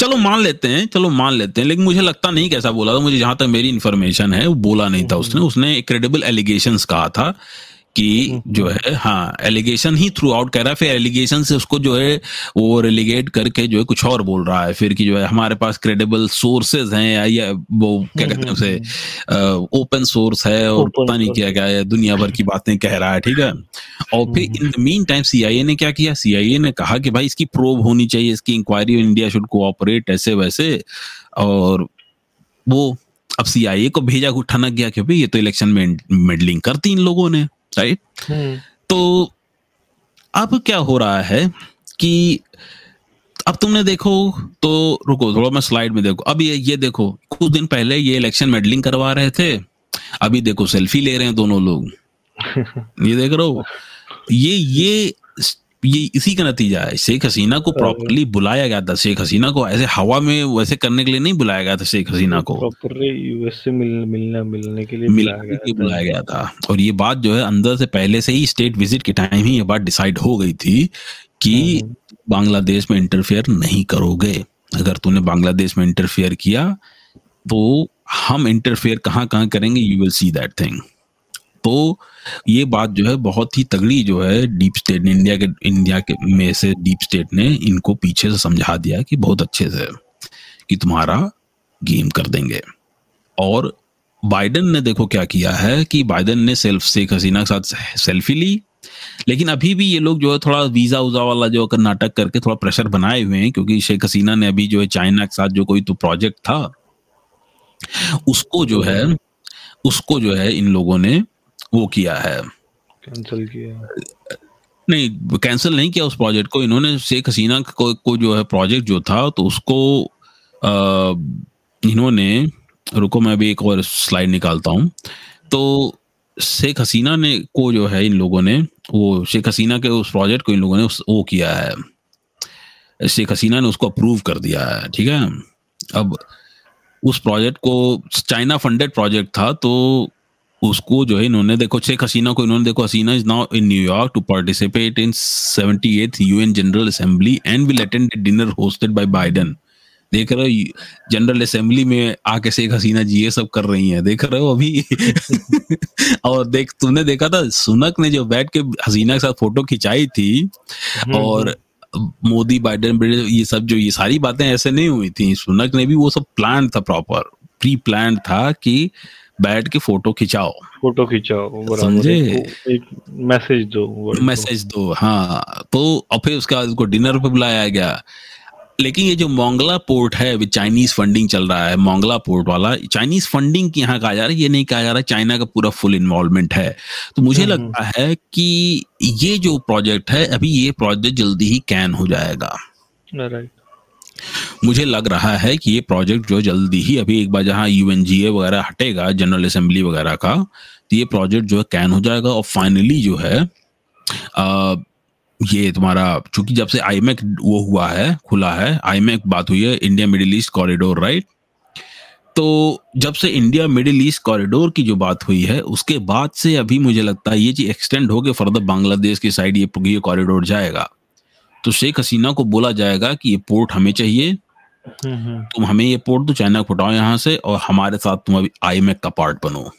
चलो मान लेते हैं, चलो मान लेते हैं, लेकिन मुझे लगता नहीं कैसा बोला था। मुझे जहाँ तक मेरी इन्फॉर्मेशन है, वो बोला नहीं था उसने। उसने क्रेडिबल एलिगेशन कहा था कि जो है हाँ एलिगेशन ही थ्रू आउट कह रहा है फिर एलिगेशन से उसको जो है वो रिलीगेट करके जो है कुछ और बोल रहा है फिर कि जो है हमारे पास क्रेडिबल सोर्सेज हैं या, या वो क्या कहते हैं उसे ओपन सोर्स है और पता नहीं। क्या क्या है दुनिया भर की बातें कह रहा है ठीक है? और फिर in the mean time CIA ने क्या किया? सीआईए ने कहा कि भाई इसकी प्रोब होनी चाहिए इसकी इंक्वायरी इंडिया शुड कोऑपरेट ऐसे वैसे और वो अब सीआईए को भेजा को ठनक गया कि भाई ये तो इलेक्शन में मेडलिंग करती इन लोगों ने। राइट हम्म, तो अब क्या हो रहा है कि अब तुमने देखो तो रुको थोड़ा मैं स्लाइड में देखो। अब ये ये देखो कुछ दिन पहले ये इलेक्शन मेडलिंग करवा रहे थे। अभी देखो सेल्फी ले रहे हैं दोनों लोग। ये देख रहे हो? ये ये ये इसी का नतीजा है। शेख हसीना को प्रॉपरली बुलाया गया था। शेख हसीना को ऐसे हवा में वैसे करने के लिए नहीं बुलाया गया था शेख हसीना को। प्रॉपरली यूएस से मिल, मिलना मिलने के लिए मिलने बुलाया गया था। बुलाया गया था। और ये बात जो है अंदर से पहले से ही स्टेट विज़िट के टाइम ही ये बात डिसाइड हो गई थी कि हम्म, बांग्लादेश में इंटरफेयर नहीं करोगे। अगर तूने बांग्लादेश में इंटरफेयर किया तो हम इंटरफेयर कहाँ कहाँ करेंगे? You will see that thing तो ये बात जो है बहुत ही तगड़ी जो है डीप स्टेट ने, इंडिया के इंडिया के में से डीप स्टेट ने इनको पीछे से समझा दिया कि बहुत अच्छे से कि तुम्हारा गेम कर देंगे। और बाइडन ने देखो क्या किया है कि बाइडन ने सेल्फ, शेख हसीना के साथ सेल्फी ली, लेकिन अभी भी ये लोग जो है थोड़ा वीज़ा उजा वाला जो कर नाटक करके थोड़ा प्रेशर बनाए हुए हैं, क्योंकि शेख हसीना ने अभी जो है चाइना के साथ जो कोई तो प्रोजेक्ट था, उसको जो है, उसको जो है इन लोगों ने वो किया है। कैंसिल किया। नहीं कैंसिल नहीं किया उस प्रोजेक्ट को। इन्होंने शेख हसीना को, को जो है प्रोजेक्ट जो था तो उसको आ, इन्होंने रुको मैं अभी एक और स्लाइड निकालता हूँ। तो शेख हसीना ने को जो है इन लोगों ने वो शेख हसीना के उस प्रोजेक्ट को इन लोगों ने उस, वो किया है। शेख हसीना ने उसको अप्रूव कर दिया है ठीक है? अब उस प्रोजेक्ट को चाइना फंडेड प्रोजेक्ट था तो उसको जो है इन्होंने देखो शेख हसीना को इन्होंने देखो Hasina is now in New York to participate in 78th UN General Assembly and will attend dinner hosted by Biden देख रहे हो जनरल असेंबली में आके शेख हसीना जी ये सब कर रही हैं। देख रहे हो अभी? और देख तुमने देखा था सुनक ने जो बैठ के हसीना के साथ फ़ोटो खिंचाई थी हम्म, और मोदी बाइडेन ये सब जो ये सारी बातें ऐसे नहीं हुई थी। सुनक ने भी वो सब प्लान था प्रॉपर प्री प्लान था कि बैठ के फ़ोटो खिंचाओ। फ़ोटो खिंचाओ समझे? एक, मैसेज दो मैसेज दो हाँ। तो और फिर उसके उसको डिनर पे बुलाया गया। लेकिन ये जो मोंगला पोर्ट है अभी चाइनीज़ फंडिंग चल रहा है मोंगला पोर्ट वाला चाइनीज़ फंडिंग की यहाँ कहा जा रहा है ये नहीं कहा जा रहा है चाइना का पूरा फुल इन्वॉल्वमेंट है। तो मुझे हम्म, लगता है कि ये जो प्रोजेक्ट है अभी ये प्रोजेक्ट जल्दी ही कैन हो जाएगा। राइट मुझे लग रहा है कि ये प्रोजेक्ट जो जल्दी ही अभी एक बार जहाँ यूएनजीए वगैरह हटेगा जनरल असेंबली वगैरह का तो ये प्रोजेक्ट जो है कैन हो जाएगा और फाइनली जो है आ, ये तुम्हारा चूँकि जब से आईमेक वो हुआ है खुला है आईमेक बात हुई है India Middle East corridor right तो जब से इंडिया मिडिल ईस्ट कॉरिडोर की जो बात हुई है उसके बाद से अभी मुझे लगता है ये चीज़ एक्सटेंड हो गए फर्दर बांग्लादेश की साइड ये ये कॉरिडोर जाएगा। तो शेख हसीना को बोला जाएगा कि ये पोर्ट हमें चाहिए। तुम हमें ये पोर्ट दो चाइना को हटाओ यहाँ से और हमारे साथ तुम अभी आई का पार्ट बनो।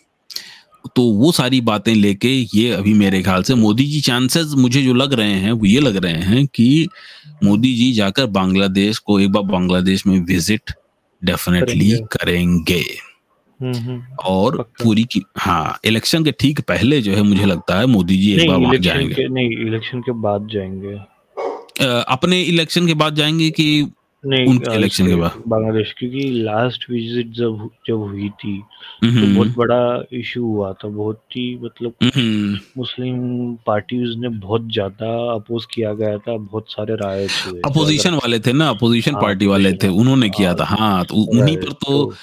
तो वो सारी बातें लेके ये अभी मेरे ख्याल से मोदी जी चांसेस मुझे जो लग रहे हैं वो ये लग रहे हैं कि मोदी जी जाकर बांग्लादेश को एक बार बांग्लादेश में विज़िट डेफिनेटली करेंगे। करेंगे। और पूरी की हाँ इलेक्शन के ठीक पहले जो है मुझे लगता है मोदी जी एक बार वहाँ जाएँगे। नहीं इलेक्शन के बाद जाएँगे। अपने इलेक्शन के बाद जाएँगे कि नहीं इलेक्शन के बाद। बांग्लादेश क्योंकि लास्ट विज़िट जब जब हुई थी तो बहुत बड़ा इशू हुआ था बहुत ही मतलब मुस्लिम पार्टीज़ ने बहुत ज़्यादा अपोज किया गया था बहुत सारे राय तो अपोजिशन वाले थे ना अपोजिशन हाँ, पार्टी वाले थे उन्होंने किया था। हाँ तो उन्हीं पर तो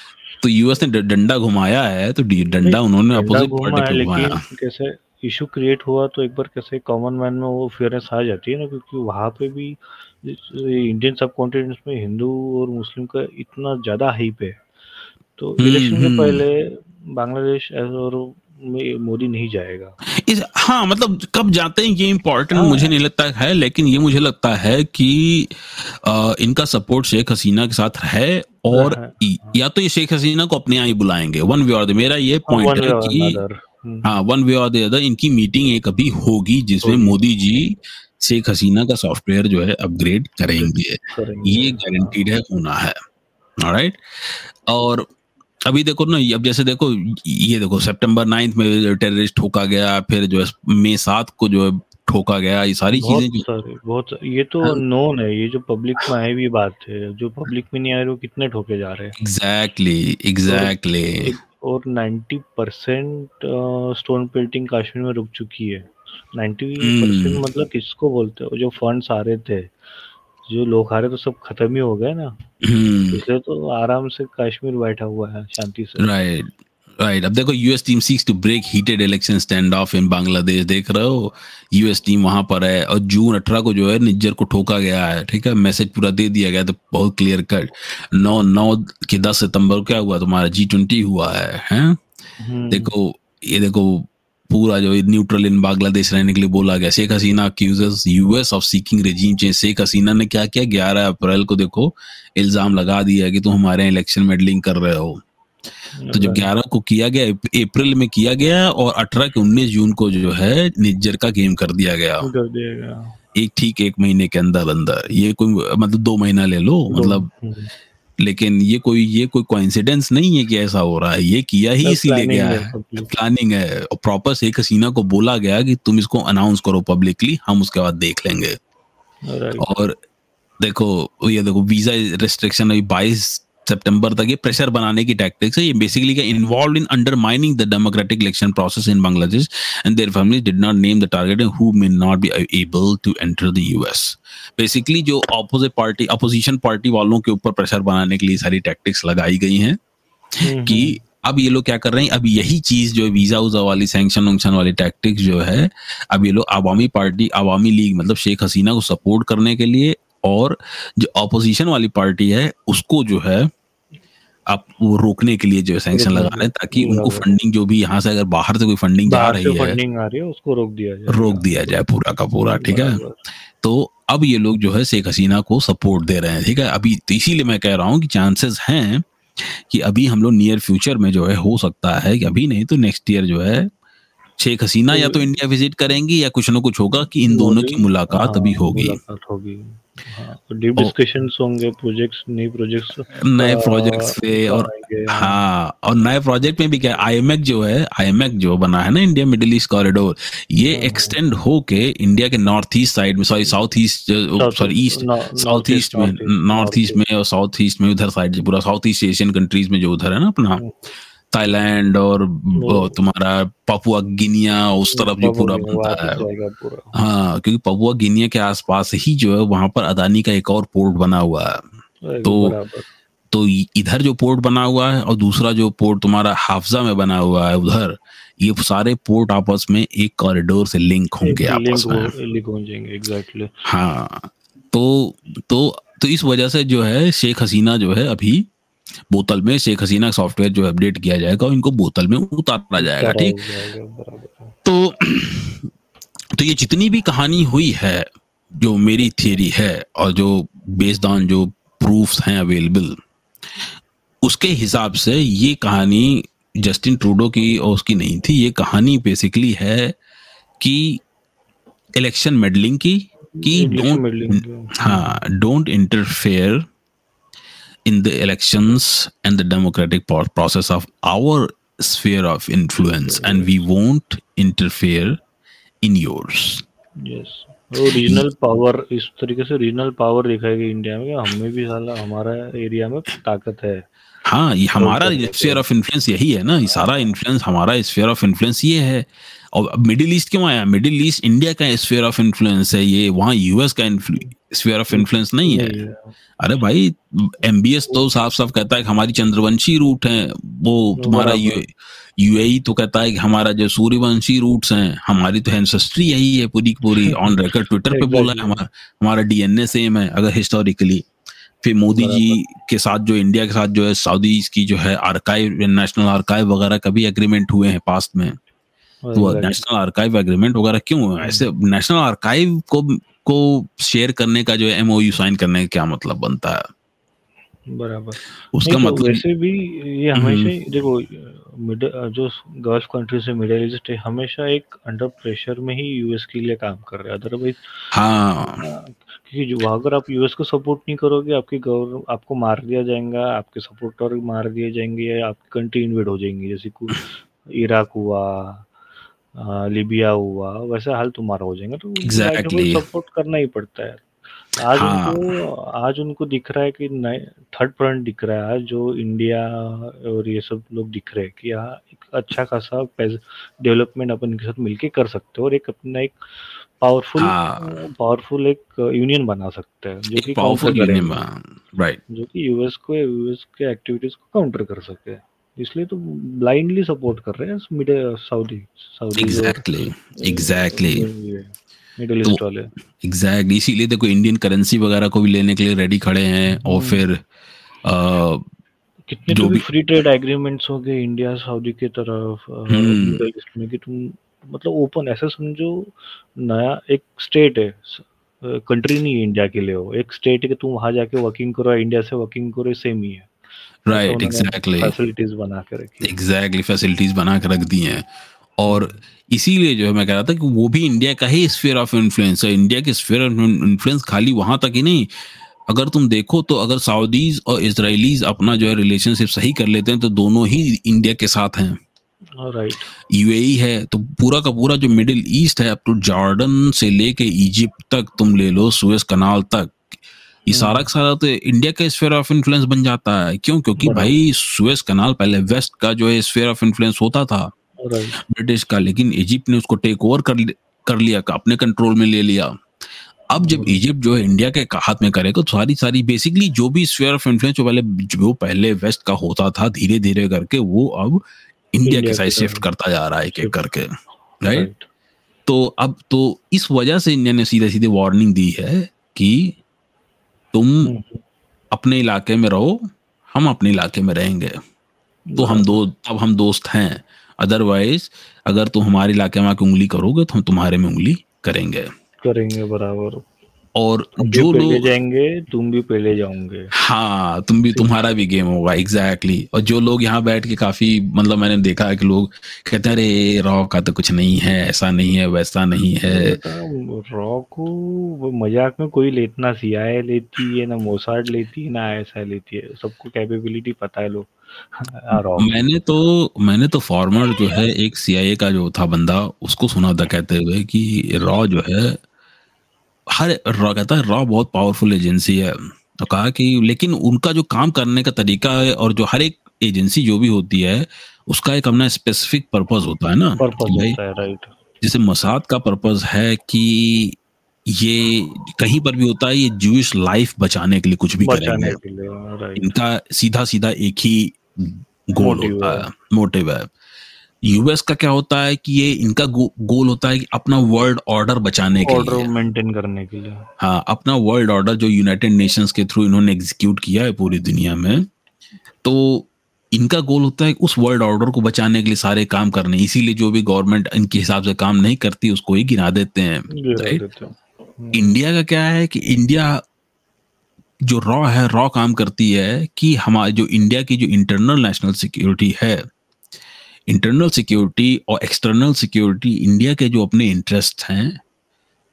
तो यूएस ने डंडा घुमाया है तो डंडा उन्होंने अपोजिट पार्टी है, पे घुमाया। कैसे इशू क्रिएट हुआ तो एक बार कैसे कॉमन मैन में वो फेयरनेस आ जाती है ना क्योंकि वहाँ पे भी इंडियन सब कॉन्टिनेंट में हिंदू और मुस्लिम का इतना ज़्यादा हाइप है तो हम्म, इलेक्शन के हम्म। पहले बांग्लादेश और मोदी नहीं जाएगा इस हाँ मतलब कब जाते हैं ये इम्पोर्टेंट हाँ। मुझे नहीं लगता है लेकिन ये मुझे लगता है कि अ, इनका सपोर्ट शेख हसीना के साथ है और है, या तो ये शेख हसीना को अपने यहाँ ही बुलाएँगे वन वे और मेरा ये हाँ, पॉइंट है कि. हम्म, हाँ वन वे और अदर इनकी मीटिंग एक अभी होगी जिसमें। मोदी जी शेख हसीना का सॉफ्टवेयर जो है अपग्रेड करेंगे। ये गारंटीड है होना है राइट और अभी देखो ना अब जैसे देखो ये देखो सितंबर नाइन्थ में टेररिस्ट ठोका गया फिर जो है मई सात को जो है ठोका गया ये सारी चीज़ें सारे बहुत ये तो हाँ। नोन है ये जो पब्लिक में आई हुई बात है जो पब्लिक में नहीं आ रही वो कितने ठोके जा रहे हैं एग्जैक्टली एग्जैक्टली और 90 परसेंट स्टोन पेंटिंग कश्मीर में रुक चुकी है। 90 परसेंट हम्म। मतलब किसको बोलते हो? जो फंड्स आ रहे थे। जो लोग आ रहे तो सब खत्म ही हो गए ना। हम्म। इसलिए तो आराम से कश्मीर बैठा हुआ है शांति से। राइट राइट अब देखो US team seeks to break heated election standoff in Bangladesh देख रहे हो? यूएस टीम वहाँ पर है और जून 18 को जो है निज्जर को ठोका गया है ठीक है? मैसेज पूरा दे दिया गया तो बहुत क्लियर कट नौ नौ के दस सितंबर क्या हुआ? तुम्हारा जी ट्वेंटी हुआ है हैं? हम्म, देखो ये देखो पूरा जो न्यूट्रल इन बांग्लादेश रहने के लिए बोला गया। Sheikh Hasina accuses US of seeking regime change Sheikh Hasina ने क्या किया? 11 अप्रैल को देखो इल्ज़ाम लगा दिया कि तुम हमारे इलेक्शन मेडलिंग कर रहे हो। तो जब 11 को किया गया अप्रैल में किया गया और 18 के 19 जून को जो है निज्जर का गेम कर दिया गया। कर दिएगा एक ठीक एक महीने के अंदर अंदर। ये कोई मतलब दो महीना ले लो मतलब लेकिन ये कोई ये कोई कोइंसिडेंस नहीं है कि ऐसा हो रहा है। ये किया ही इसीलिए गया है प्लानिंग है। और प्रॉपर शेख हसीना को बोला गया कि तुम इसको अनाउंस करो पब्लिकली हम उसके बाद देख लेंगे। और देखो ये देखो वीज़ा रेस्ट्रिक्शन अभी 22 सितंबर तक ये प्रेशर बनाने की टैक्टिक्स है। ये बेसिकली क्या involve in undermining the democratic election process in Bangladesh and their family did not name the target who may not be able to enter the US basically जो opposite party opposition party वालों के ऊपर pressure बनाने के लिए सारी tactics लगाई गई हैं हम्म, कि अब ये लोग क्या कर रहे हैं? अब यही चीज़ जो है वीज़ा उजा वाली सैंक्शन वंक्शन वाली टैक्टिक्स जो है अब ये लोग अवामी पार्टी अवामी लीग मतलब शेख हसीना को सपोर्ट करने के लिए और जो ऑपोजिशन वाली पार्टी है उसको जो है आप वो रोकने के लिए जो सैंक्शन लगा रहे हैं ताकि उनको फंडिंग जो भी यहाँ से अगर बाहर से कोई फंडिंग जा रही है फंडिंग आ रही है उसको रोक दिया जाए। रोक दिया जाए पूरा का पूरा ठीक है? तो अब ये लोग जो है शेख हसीना को सपोर्ट दे रहे हैं ठीक है? अभी तो इसीलिए मैं कह रहा हूँ कि चांसेस हैं कि अभी हम लोग नियर फ्यूचर में जो है हो सकता है कि अभी नहीं तो नेक्स्ट ईयर जो है शेख हसीना या तो इंडिया विज़िट करेंगी या कुछ ना कुछ होगा कि इन दोनों की मुलाकात हाँ, अभी होगी। मुलाकात होगी। हाँ डीप डिस्कशंस होंगे प्रोजेक्ट्स नए प्रोजेक्ट्स नए प्रोजेक्ट्स पे और हाँ और नए प्रोजेक्ट में भी क्या आईएमएक जो है आईएमएक जो बना है ना इंडिया मिडिल ईस्ट कॉरिडोर ये एक्सटेंड होके इंडिया के नॉर्थ ईस्ट साइड में sorry south east sorry east south east में नॉर्थ ईस्ट में और साउथ ईस्ट में उधर साइड पूरा साउथ ईस्ट एशियन कंट्रीज़ में जो उधर है ना अपना। थाईलैंड और तुम्हारा पपुआ गिनिया उस तरफ़ जो पूरा बनता है। हाँ क्योंकि पपुआ गिनिया के आसपास ही जो है वहाँ पर अदानी का एक और पोर्ट बना हुआ है। तो तो इधर जो पोर्ट बना हुआ है और दूसरा जो पोर्ट तुम्हारा हाफजा में बना हुआ है उधर ये सारे पोर्ट आपस में एक कॉरिडोर से लिंक होंगे आपस में। लिंक हो जाएँगे एग्जैक्टली हाँ तो तो तो इस वजह से जो है शेख हसीना जो है अभी बोतल में शेख हसीना सॉफ्टवेयर जो अपडेट किया जाएगा इनको बोतल में उतारा जाएगा ठीक? तो तो ये जितनी भी कहानी हुई है जो मेरी थियरी है और जो बेस्ड ऑन जो प्रूफ्स हैं अवेलेबल उसके हिसाब से ये कहानी जस्टिन ट्रूडो की और उसकी नहीं थी। ये कहानी बेसिकली है कि इलेक्शन मेडलिंग की कि डोंट हाँ don't interfere in the elections and the democratic process of our sphere of influence and we won't interfere in yours. Yes. वो रीजनल पावर इस तरीके से रीजनल पावर दिखाएगी इंडिया में हमें भी साला हमारा एरिया में ताकत है। हाँ ये हमारा स्फीयर ऑफ़ इन्फ्लुएंस यही है ना ये सारा इन्फ्लुएंस हमारा स्फीयर ऑफ़ इन्फ्लुएंस ये है। और मिडिल ईस्ट क्यों आया? मिडिल ईस्ट इंडिया का स्फीयर ऑफ़ इन्फ्लुएंस है ये वहाँ यूएस का स्फीयर ऑफ़ इन्फ्लुएंस नहीं है। अरे भाई एमबीएस तो साफ़ साफ़ कहता है कि हमारी चंद्रवंशी रूट है। वो तुम्हारा यूएई तो कहता है कि हमारा जो सूर्यवंशी रूट्स हैं हमारी तो एंसेस्ट्री यही है पूरी पूरी। ऑन रिकॉर्ड ट्विटर पे बोला है हमारा हमारा डीएनए सेम है अगर हिस्टोरिकली फिर मोदी जी के साथ जो इंडिया के साथ जो है सऊदी की जो है आर्काइव नेशनल आर्काइव वगैरह का भी एग्रीमेंट हुए हैं पास्ट में। तो नेशनल आर्काइव एग्रीमेंट वगैरह क्यों ऐसे नेशनल आर्काइव को को शेयर करने का जो एमओयू साइन करने का क्या मतलब बनता है? बराबर। उसका तो मतलब वैसे भी ये हमेशा देखो जो गल्फ कंट्री से मिडिल ईस्ट है हमेशा एक अंडर प्रेशर में ही यूएस के लिए काम कर रहे हैं। अदरवाइज़ हाँ। क्योंकि जो अगर आप यूएस को सपोर्ट नहीं करोगे आपके गवर्नमेंट आपको मार दिया जाएगा आपके सपोर्टर मार दिए जाएँगे या आपकी कंट्री इन्वेड हो जाएँगी। जैसे इराक हुआ लिबिया हुआ वैसा हाल तुम्हारा हो जाएगा तो exactly. सपोर्ट करना ही पड़ता है आज हाँ. उनको आज उनको दिख रहा है कि थर्ड फ्रंट दिख रहा है जो इंडिया और ये सब लोग दिख रहे हैं कि यहाँ एक अच्छा खासा डेवलपमेंट अपन इनके साथ मिलके कर सकते हो और एक अपना एक पावरफुल पावरफुल एक यूनियन बना सकते हैं जो कि पावरफुल यूनियन राइट जो कि यूएस को यूएस के एक्टिविटीज़ को काउंटर कर सके। इसलिए तो ब्लाइंडली सपोर्ट कर रहे हैं middle Saudi Saudi exactly exactly middle east वाले। एग्जैक्टली इसीलिए देखो इंडियन करेंसी वगैरह को भी लेने के लिए रेडी खड़े हैं और हम्म। फिर कितने जो भी फ्री ट्रेड एग्रीमेंट्स हो गए इंडिया सऊदी की तरफ़ मिडिल ईस्ट में कि तुम मतलब ओपन ऐसा समझो नया एक स्टेट है कंट्री नहीं है इंडिया के लिए वो। एक स्टेट है कि तुम वहाँ जाके वर्किंग करो इंडिया से वर्किंग करो सेम ही है। राइट एग्जैक्टली फैसिलिटीज़ बना के रखी एग्जैक्टली फैसिलिटीज़ बना के रख दी हैं। और इसीलिए जो है मैं कह रहा था कि वो भी इंडिया का ही स्फीयर ऑफ़ इन्फ्लुएंस है। इंडिया की स्फीयर ऑफ़ इन्फ्लुएंस खाली वहाँ तक ही नहीं। अगर तुम देखो तो अगर सऊदीज और इसराइलीज अपना जो है रिलेशनशिप सही कर लेते हैं तो दोनों ही इंडिया के साथ हैं। राइट यूएई है तो पूरा का पूरा जो मिडिल ईस्ट है अप टू जॉर्डन से लेके इजिप्ट तक तुम ले लो सुएज कनाल तक। ये। सारा का सारा तो इंडिया का स्फेयर ऑफ़ इन्फ्लुएंस बन जाता है। क्यों? क्योंकि भाई सुएज कनाल पहले वेस्ट का जो है स्फेयर ऑफ़ इन्फ्लुएंस होता था ब्रिटिश का लेकिन इजिप्ट ने उसको टेक ओवर कर कर लिया अपने कंट्रोल में ले लिया। अब जब इजिप्ट जो है इंडिया के हाथ में करेगा तो सारी सारी बेसिकली जो भी स्फेयर ऑफ़ इन्फ्लुएंस जो पहले जो पहले वेस्ट का होता था धीरे धीरे करके वो अब इंडिया के साइड शिफ्ट करता जा रहा है एक एक करके। राइट तो अब तो इस वजह से इंडिया ने सीधे सीधे वार्निंग दी है कि तुम हम्म। अपने इलाके में रहो हम अपने इलाके में रहेंगे। तो हम दो अब हम दोस्त हैं। अदरवाइज़ अगर तुम हमारे इलाके में आके उंगली करोगे तो हम तुम्हारे में उंगली करेंगे। करेंगे बराबर। और जो लोग जाएँगे तुम भी पहले जाओगे। हाँ तुम भी तुम्हारा भी गेम होगा एग्जैक्टली exactly. और जो लोग यहाँ बैठ के काफ़ी मतलब मैंने देखा है कि लोग कहते हैं अरे रॉ का तो कुछ नहीं है ऐसा नहीं है वैसा नहीं है. रॉ को मज़ाक में कोई लेतना सीआईए लेती है ना मोसाड लेती है ना आईएसआई लेती है। सबको कैपेबिलिटी पता है लोग। मैंने तो मैंने तो फॉर्मर जो है एक सीआईए का जो था बंदा उसको सुना था कहते हुए कि रॉ जो है हर रॉ कहता है रॉ बहुत पावरफुल एजेंसी है। तो कहा कि लेकिन उनका जो काम करने का तरीका है और जो हर एक एजेंसी जो भी होती है उसका एक अपना स्पेसिफिक पर्पज होता है ना है राइट जैसे मसाद का पर्पज है कि ये कहीं पर भी होता है ये जूश लाइफ बचाने के लिए कुछ भी करेंगे। इनका सीधा सीधा एक ही गोल होता। है। मोटिव है। यूएस का क्या होता है कि ये इनका गो, गोल होता है कि अपना वर्ल्ड ऑर्डर बचाने के ऑर्डर लिए। मेंटेन करने के लिए। हाँ अपना वर्ल्ड ऑर्डर जो यूनाइटेड नेशंस के थ्रू इन्होंने एग्जीक्यूट किया है पूरी दुनिया में तो इनका गोल होता है उस वर्ल्ड ऑर्डर को बचाने के लिए सारे काम करने। इसीलिए जो भी गवर्नमेंट इनके हिसाब से काम नहीं करती उसको ही गिरा देते हैं देते हैं। इंडिया का क्या है कि इंडिया जो रॉ है रॉ काम करती है कि हमारे जो इंडिया की जो इंटरनल नेशनल सिक्योरिटी है इंटरनल सिक्योरिटी और एक्सटर्नल सिक्योरिटी इंडिया के जो अपने इंटरेस्ट हैं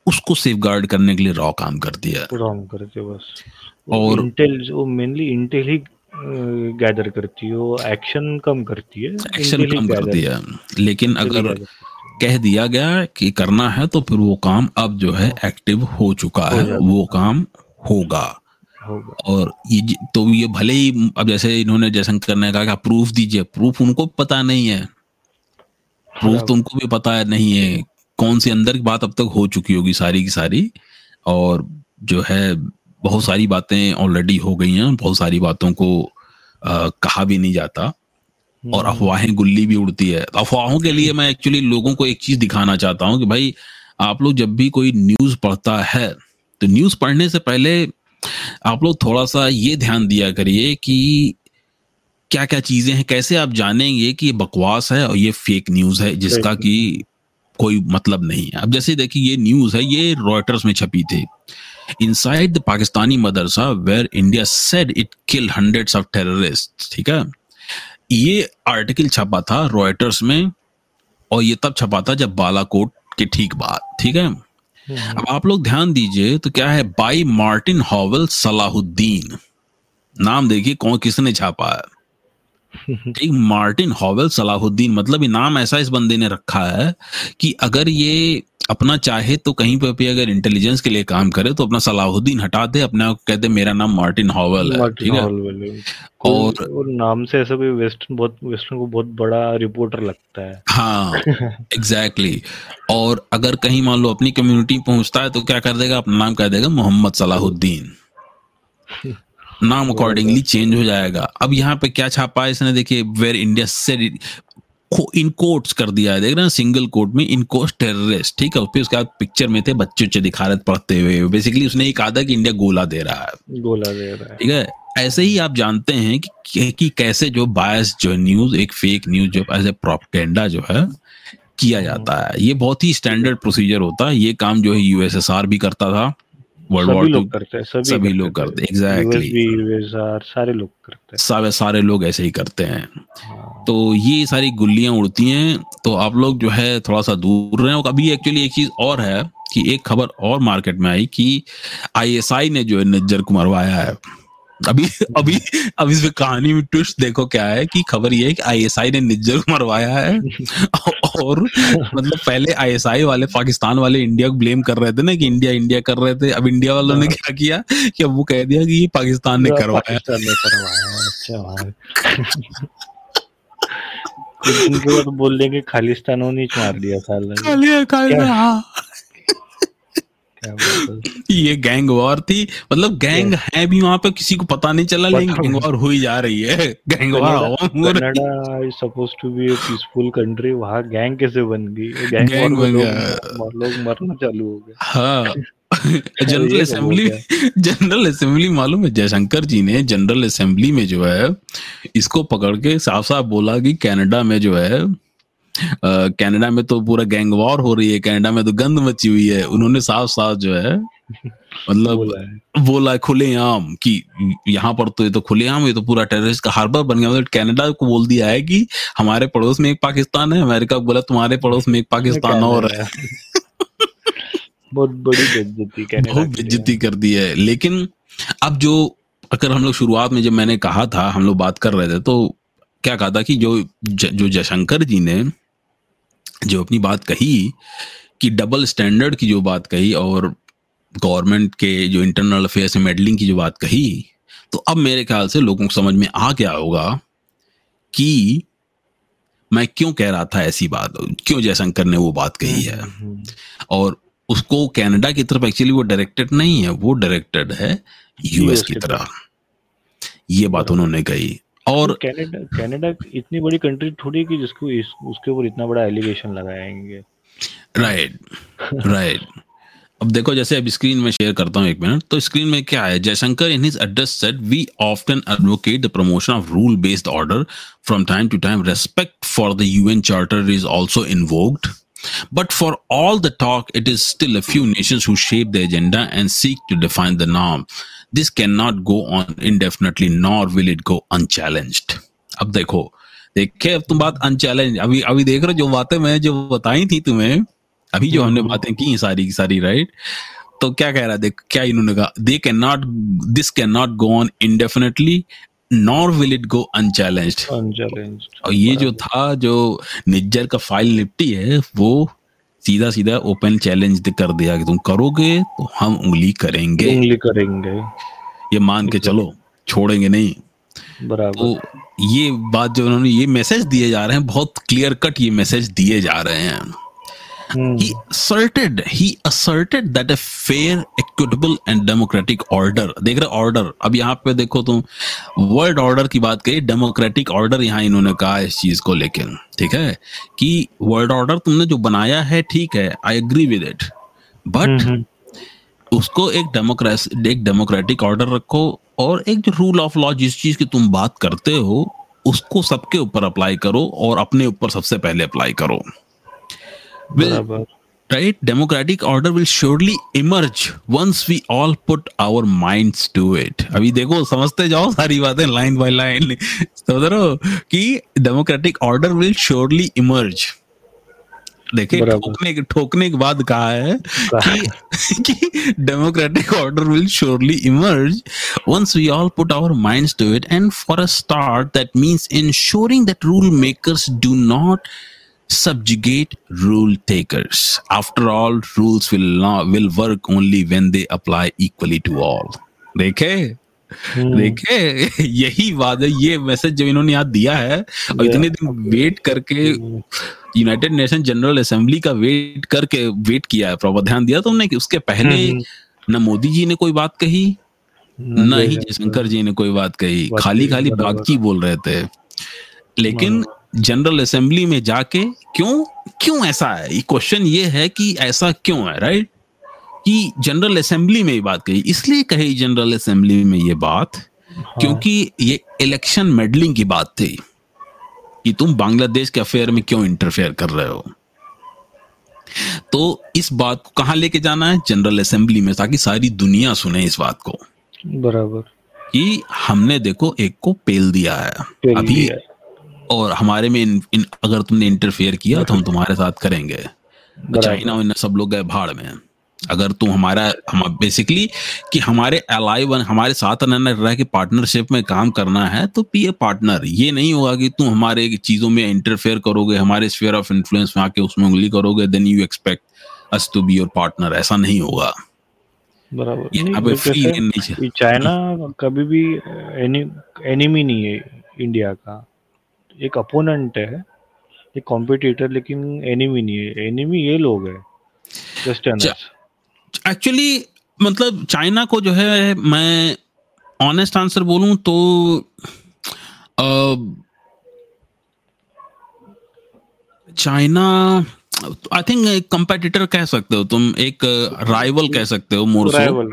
उसको सेफ़ करने के लिए रॉ काम करती है रॉन्ग करते बस। और- इंटेल वो मेनली इंटेल ही गैदर करती है वो एक्शन कम करती है। एक्शन काम करती है लेकिन अगर कह दिया गया कि करना है तो फिर वो काम अब जो है एक्टिव हो चुका हो। है वो काम होगा। और ये तो ये भले ही अब जैसे इन्होंने जयशंकर ने कहा कि प्रूफ दीजिए प्रूफ उनको पता नहीं है। प्रूफ तो उनको भी पता है नहीं है कौन सी अंदर की बात अब तक हो चुकी होगी सारी की सारी। और जो है बहुत सारी बातें ऑलरेडी हो गई हैं बहुत सारी बातों को आ, कहा भी नहीं जाता। और हम्म। अफवाहें गुल्ली भी उड़ती है। तो अफवाहों के लिए मैं एक्चुअली लोगों को एक चीज़ दिखाना चाहता हूँ कि भाई आप लोग जब भी कोई न्यूज़ पढ़ता है तो न्यूज़ पढ़ने से पहले आप लोग थोड़ा सा ये ध्यान दिया करिए कि क्या क्या चीज़ें हैं कैसे आप जानेंगे कि ये बकवास है और ये फेक न्यूज़ है जिसका कि कोई मतलब नहीं है। अब जैसे देखिए ये न्यूज़ है ये रॉयटर्स में छपी थी। Inside the Pakistani madrasa where India said it kill hundreds of terrorist ठीक है? ये आर्टिकल छपा था रॉयटर्स में और ये तब छपा था जब बालाकोट के ठीक बाद ठीक है। अब आप लोग ध्यान दीजिए तो क्या है? By Martin Howell Salahuddin. नाम देखिए कौन किसने छापा है। ठीक मार्टिन हॉवेल सलाहुद्दीन मतलब ये नाम ऐसा इस बंदे ने रखा है कि अगर ये अपना चाहे तो कहीं पर भी अगर इंटेलिजेंस के लिए काम करे तो अपना सलाहुद्दीन हटा दे अपने आप कहते मेरा नाम मार्टिन हॉवेल है ठीक है? और- और नाम से ऐसा कोई वेस्टर्न बहुत वेस्टर्न को बहुत बड़ा रिपोर्टर लगता है। हाँ एग्जैक्टली exactly. और अगर कहीं मान लो अपनी कम्युनिटी पहुँचता है तो क्या कर देगा? अपना नाम कह देगा मोहम्मद सलाहुद्दीन। नाम अकॉर्डिंगली चेंज हो। जाएगा। अब यहाँ पे क्या छापा है? इसने देखिए where India said in quotes कर दिया है। देख रहे हैं सिंगल कोट में इन कोट टेररिस्ट ठीक है? फिर उसके बाद पिक्चर में थे बच्चे उच्चे दिखा रहे पढ़ते हुए। बेसिकली उसने ये कहा था कि इंडिया गोला दे रहा है। गोला दे रहा है। ठीक है? ऐसे ही आप जानते हैं कि, कि कैसे जो बायस जो न्यूज़ एक फेक न्यूज़ जो एज ए प्रोपेगेंडा जो है किया जाता है। ये बहुत ही स्टैंडर्ड प्रोसीजर होता है। ये काम जो है यूएसएसआर भी करता था। वर्ल्ड वॉर लोग टू करते हैं सभी सभी लोग करते एग्जैक्टली यूएसआर सारे लोग करते हैं। सारे सारे लोग ऐसे ही करते हैं। हाँ। तो ये सारी गुल्लियाँ उड़ती हैं। तो आप लोग जो है थोड़ा सा दूर रहे। और अभी एक्चुअली एक चीज़ और है कि एक खबर और मार्केट में आई कि आईएसआई ने जो है नज्जर को मरवाया है। अभी अभी अब इसमें कहानी में ट्विस्ट देखो क्या है कि खबर ये है कि आईएसआई ने निज्जर को मरवाया है। और मतलब पहले आईएसआई वाले पाकिस्तान वाले इंडिया को ब्लेम कर रहे थे ना कि इंडिया इंडिया कर रहे थे। अब इंडिया वालों ने क्या किया कि अब वो कह दिया कि ये पाकिस्तान ने करवाया। अच्छा बाद बोल देंगे खालिस्तानों ने मार दिया साला खाली खाली हाँ है। ये गैंग वॉर थी। मतलब गैंग है भी वहाँ पे किसी को पता नहीं चला लेकिन गैंग। वॉर हुई जा रही है। गैंग वॉर हो है। Suppose to be peaceful country वहाँ गैंग कैसे बन गई? गैंग बन गया। लोग मरना चालू हो गए। हाँ। जनरल असेंबली जनरल असेंबली मालूम है जयशंकर जी ने जनरल असेंबली में जो है इसको पकड़ के साफ़ साफ़ बोला कि कनाडा में जो है कनाडा में तो पूरा गैंग वॉर हो रही है कनाडा में तो गंद मची हुई है उन्होंने साफ़ साफ़ जो है मतलब बोला खुले आम कि यहाँ पर तो ये तो खुले आम ये तो पूरा टेररिस्ट का हार्बर बन गया मतलब कनाडा को बोल दिया है कि हमारे पड़ोस में एक पाकिस्तान है अमेरिका को बोला तुम्हारे पड़ोस में एक पाकिस्तान और है। बहुत बड़ी बहुत बेइज्जती कर दी है लेकिन अब जो अगर हम लोग शुरुआत में जब मैंने कहा था हम लोग बात कर रहे थे तो क्या कहा था कि जो ज, जो जयशंकर जी ने जो अपनी बात कही कि डबल स्टैंडर्ड की जो बात कही और गवर्नमेंट के जो इंटरनल अफेयर्स में मेडलिंग की जो बात कही तो अब मेरे ख्याल से लोगों को समझ में आ गया होगा कि मैं क्यों कह रहा था ऐसी बात क्यों जयशंकर ने वो बात कही है। हम्म। और उसको कनाडा की तरफ़ एक्चुअली वो डायरेक्टेड नहीं है वो डायरेक्टेड है यूएस की तरफ़। ये बात उन्होंने कही। और कनाडा कनाडा इतनी बड़ी कंट्री थोड़ी कि जिसको इस, उसके ऊपर इतना बड़ा एलिगेशन लगाएँगे। राइट राइट अब देखो जैसे अब स्क्रीन में शेयर करता हूँ एक मिनट तो स्क्रीन में क्या है? Jaishankar in his address said we often advocate the promotion of rule based order from time to time respect for the UN charter is also invoked But for all the talk, it is still a few nations who shape the agenda and seek to define the norm. This cannot go on indefinitely, nor will it go unchallenged. अब देखो देखे अब तुम बात unchallenged अभी अभी देख रहे हो जो बातें मैं जो बताई थी तुम्हें अभी जो हमने बातें की सारी की सारी राइट तो क्या कह रहा है देख क्या इन्होंने कहा? They can not this can not go on indefinitely nor will it go unchallenged और ये जो था जो निज्जर का फ़ाइल निपटी है वो सीधा सीधा ओपन चैलेंज कर दिया कि तुम करोगे तो हम उंगली करेंगे। उंगली करेंगे। ये मान के चलो छोड़ेंगे नहीं। बराबर। तो ये बात जो उन्होंने ये मैसेज दिए जा रहे हैं बहुत क्लियर कट ये मैसेज दिए जा रहे हैं। Hmm. He asserted, he asserted that a fair, equitable and democratic order. देख रहे ऑर्डर अब यहाँ पे देखो तुम वर्ल्ड ऑर्डर की बात कही डेमोक्रेटिक ऑर्डर यहाँ इन्होंने कहा इस चीज़ को लेकिन ठीक है कि वर्ल्ड ऑर्डर तुमने जो बनाया है ठीक है I agree with it but उसको एक डेमोक्रेसी एक डेमोक्रेटिक ऑर्डर रखो और एक जो रूल ऑफ़ लॉ जिस चीज़ की तुम बात करते हो उसको सबके ऊपर अप्लाई करो और अपने ऊपर सबसे पहले अप्लाई करो will right democratic order will surely emerge once we all put our minds to it अभी देखो समझते जाओ सारी बातें लाइन बाय लाइन समझ रहे हो कि democratic order will surely emerge देखिए ठोकने ठोकने के बाद कहा है कि कि democratic order will surely emerge once we all put our minds to it and for a start that means ensuring that rule makers do not subjugate rule takers. After all, rules will not, will work only when they apply equally to all. देखे? hmm. देखे? यही बात है ये message जो इन्होंने यहाँ दिया है और इतने दिन वेट करके यूनाइटेड नेशन जनरल असेंबली का वेट करके वेट किया है प्रॉपर ध्यान दिया तुमने कि उसके पहले hmm. न मोदी जी ने कोई बात कही न ही जयशंकर जी ने कोई बात कही। खाली खाली बागची बोल रहे थे। लेकिन जनरल असेंबली में जाके क्यों क्यों ऐसा है? ये क्वेश्चन ये है कि ऐसा क्यों है राइट कि जनरल असेंबली में ये बात कही। इसलिए कही जनरल असेंबली में ये बात हाँ। क्योंकि ये इलेक्शन मेडलिंग की बात थी कि तुम बांग्लादेश के अफेयर में क्यों इंटरफेयर कर रहे हो। तो इस बात को कहा लेके जाना है? जनरल असेंबली में ताकि सारी दुनिया सुने इस बात को। बराबर। कि हमने देखो एक को पेल दिया है। पेल अभी दिया है। और हमारे में इन, इन अगर तुमने इंटरफेयर किया तो हम तुम्हारे साथ करेंगे। चाइना और सब लोग गए भाड़ में। अगर तुम हमारा हम बेसिकली कि हमारे अलाई बन हमारे साथ रहना रह के पार्टनरशिप में काम करना है तो पी ए पार्टनर ये नहीं होगा कि तुम हमारे चीज़ों में इंटरफेयर करोगे हमारे स्फेयर ऑफ़ इन्फ्लुएंस में आके उसमें उंगली करोगे then you expect us to be your partner ऐसा नहीं होगा। बराबर। चाइना कभी भी एनी एनिमी नहीं है इंडिया का। एक अपोनेंट है एक कॉम्पिटिटर लेकिन एनिमी नहीं है। एनिमी ये लोग है जस्ट एक्चुअली मतलब चाइना को जो है मैं ऑनेस्ट आंसर बोलूँ तो चाइना आई थिंक एक कंपेटिटर कह सकते हो तुम एक राइवल कह सकते हो मोरसो राइवल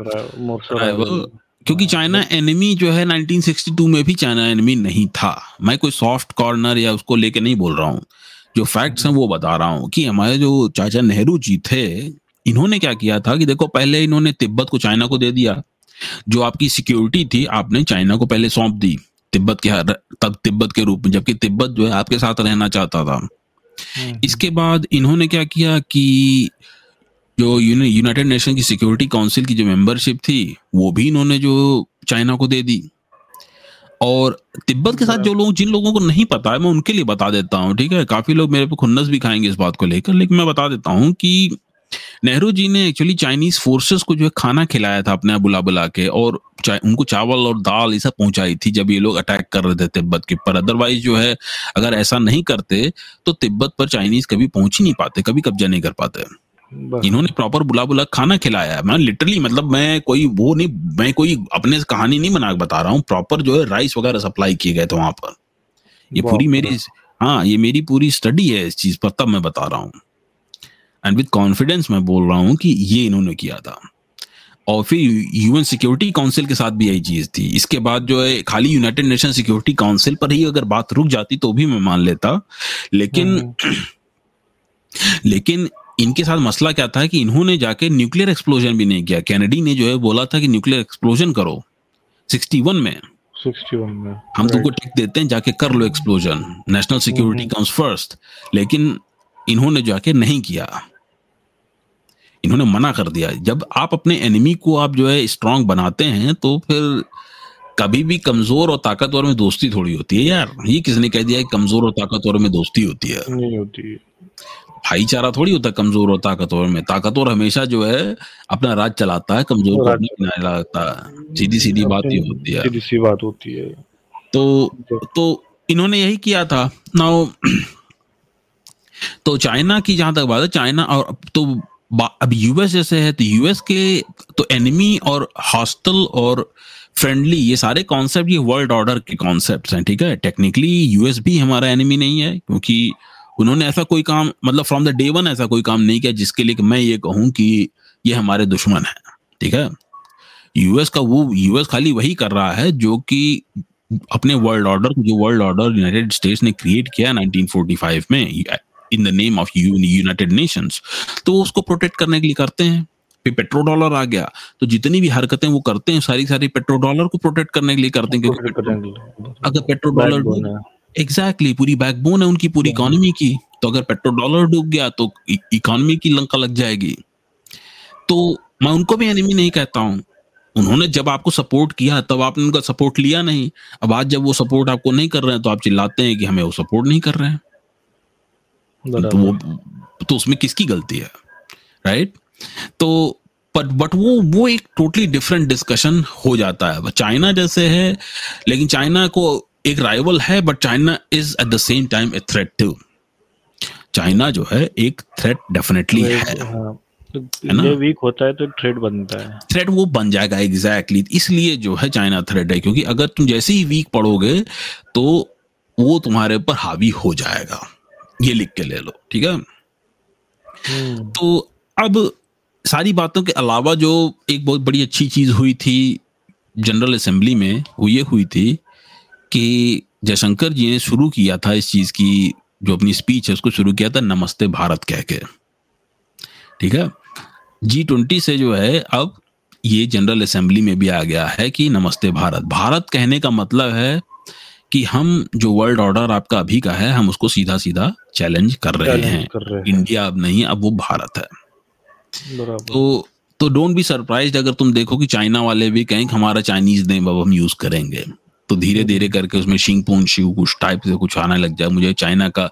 राइवल क्योंकि चाइना एनिमी जो है 1962 में भी चाइना एनिमी नहीं था। मैं कोई सॉफ्ट कॉर्नर या उसको लेके नहीं बोल रहा हूँ। जो फैक्ट्स हैं वो बता रहा हूँ कि हमारे जो चाचा नेहरू जी थे इन्होंने क्या किया था कि देखो पहले इन्होंने तिब्बत को चाइना को दे दिया। जो आपकी सिक्योरिटी थी आपने चाइना को पहले सौंप दी। तिब्बत के तब तिब्बत के रूप में जबकि तिब्बत जो है आपके साथ रहना चाहता था। हम्म। इसके बाद इन्होंने क्या किया कि जो यूनाइटेड नेशन की सिक्योरिटी काउंसिल की जो मेंबरशिप थी, वो भी इन्होंने जो चाइना को दे दी। और तिब्बत के साथ जो लोग, जिन लोगों को नहीं पता है, मैं उनके लिए बता देता हूँ, ठीक है? काफ़ी लोग मेरे पे खुन्नस भी खाएँगे इस बात को लेकर, लेकिन मैं बता देता हूँ कि नेहरू जी ने एक्चुअली चाइनीज़ फोर्सेस को जो है खाना खिलाया था अपने बुला बुला के, और उनको चावल और दाल ये सब पहुंचाई थी जब ये लोग अटैक कर रहे थे तिब्बत के ऊपर। अदरवाइज़ जो है, अगर ऐसा नहीं करते तो तिब्बत पर चाइनीज़ कभी पहुँच ही नहीं पाते, कभी कब्जा नहीं कर पाते। इन्होंने प्रॉपर बुला बुला खाना खिलाया मैं लिटरली मतलब मैं कोई वो नहीं मैं कोई अपने कहानी नहीं बना बता रहा हूँ। प्रॉपर जो है राइस वगैरह सप्लाई किए गए थे वहाँ पर। ये पूरी मेरी हाँ ये मेरी पूरी स्टडी है इस चीज़ पर तब मैं बता रहा हूँ। एंड विद कॉन्फिडेंस मैं बोल रहा हूँ कि ये इन्होंने किया था। और फिर यूएन सिक्योरिटी काउंसिल के साथ भी यही चीज़ थी। इसके बाद जो है खाली यूनाइटेड नेशन सिक्योरिटी काउंसिल पर ही अगर बात रुक जाती तो भी मैं मान लेता। लेकिन हम्म। लेकिन इनके साथ मसला क्या था कि इन्होंने जाके न्यूक्लियर एक्सप्लोजन भी नहीं किया। कैनेडी ने जो है बोला था कि न्यूक्लियर एक्सप्लोजन करो। 61 में। 61 में। हम तुमको टिक देते हैं जाके कर लो explosion national security comes first लेकिन इन्होंने जाके नहीं किया। इन्होंने मना कर दिया। जब आप अपने एनिमी को आप जो है स्ट्रांग बनाते हैं तो फिर कभी भी कमज़ोर और ताकतवर में दोस्ती थोड़ी होती है। यार ये किसने कह दिया कमज़ोर और ताकतवर में दोस्ती होती है। नहीं होती भाईचारा थोड़ी होता है कमज़ोर और ताकतवर में। ताकतवर हमेशा जो है अपना राज चलाता है कमज़ोर को अपने लगता है। सीधी सीधी बात ही होती है। सीधी सी बात होती है। तो तो इन्होंने यही किया था। नाउ तो चाइना की जहाँ तक बात है चाइना और तो अब यूएस जैसे है तो यूएस के तो एनिमी और हॉस्टल और फ्रेंडली ये सारे कॉन्सेप्ट ये वर्ल्ड ऑर्डर के कॉन्सेप्ट हैं ठीक है? टेक्निकली यूएस भी हमारा एनिमी नहीं है क्योंकि उन्होंने ऐसा कोई काम मतलब फ्रॉम द डे वन ऐसा कोई काम नहीं किया जिसके लिए मैं ये कहूँ कि ये हमारे दुश्मन है ठीक है? यूएस का वो यूएस खाली वही कर रहा है जो कि अपने वर्ल्ड ऑर्डर जो वर्ल्ड ऑर्डर यूनाइटेड स्टेट्स ने क्रिएट किया 1945 में in the name of United Nations तो उसको प्रोटेक्ट करने के लिए करते हैं। फिर पेट्रो डॉलर आ गया तो जितनी भी हरकतें वो करते हैं सारी सारी पेट्रो डॉलर को प्रोटेक्ट करने के लिए करते हैं क्योंकि अगर पेट्रो डॉलर एग्जैक्टली पूरी बैकबोन है उनकी पूरी इकोनॉमी की। तो अगर पेट्रोल डॉलर डूब गया तो इकोनॉमी की लंका लग जाएगी। तो मैं उनको भी एनिमी नहीं कहता हूँ। उन्होंने जब आपको सपोर्ट किया तब आपने उनका सपोर्ट लिया नहीं। अब आज जब वो सपोर्ट आपको नहीं कर रहे हैं तो आप चिल्लाते हैं कि हमें वो सपोर्ट नहीं कर रहे हैं। तो वो तो उसमें किसकी गलती है? राइट तो बट बट वो वो एक टोटली डिफरेंट डिस्कशन हो जाता है। चाइना जैसे है लेकिन चाइना को एक राइवल है but China is at the same time a threat to China जो है एक थ्रेट डेफिनेटली है। हाँ, तो है वीक होता है तो थ्रेट बनता है। थ्रेट वो बन जाएगा एग्जैक्टली exactly. इसलिए जो है चाइना थ्रेट है क्योंकि अगर तुम जैसे ही वीक पड़ोगे तो वो तुम्हारे ऊपर हावी हो जाएगा। ये लिख के ले लो ठीक है? हम्म। तो अब सारी बातों के अलावा जो एक बहुत बड़ी अच्छी चीज़ हुई थी जनरल असेंबली में वो ये हुई थी कि जयशंकर जी ने शुरू किया था इस चीज़ की जो अपनी स्पीच है उसको शुरू किया था नमस्ते भारत कह के। ठीक है? जी ट्वेंटी से जो है अब ये जनरल असेंबली में भी आ गया है कि नमस्ते भारत। भारत कहने का मतलब है कि हम जो वर्ल्ड ऑर्डर आपका अभी का है हम उसको सीधा सीधा चैलेंज कर रहे हैं। कर रहे। इंडिया अब नहीं अब वो भारत है। तो तो डोंट बी सरप्राइज़ अगर तुम देखो कि चाइना वाले भी कहें कि हमारा चाइनीज़ नेम अब हम यूज़ करेंगे। तो धीरे धीरे करके उसमें शिंग पोन शिव कुछ टाइप से कुछ आने लग जाए। मुझे चाइना का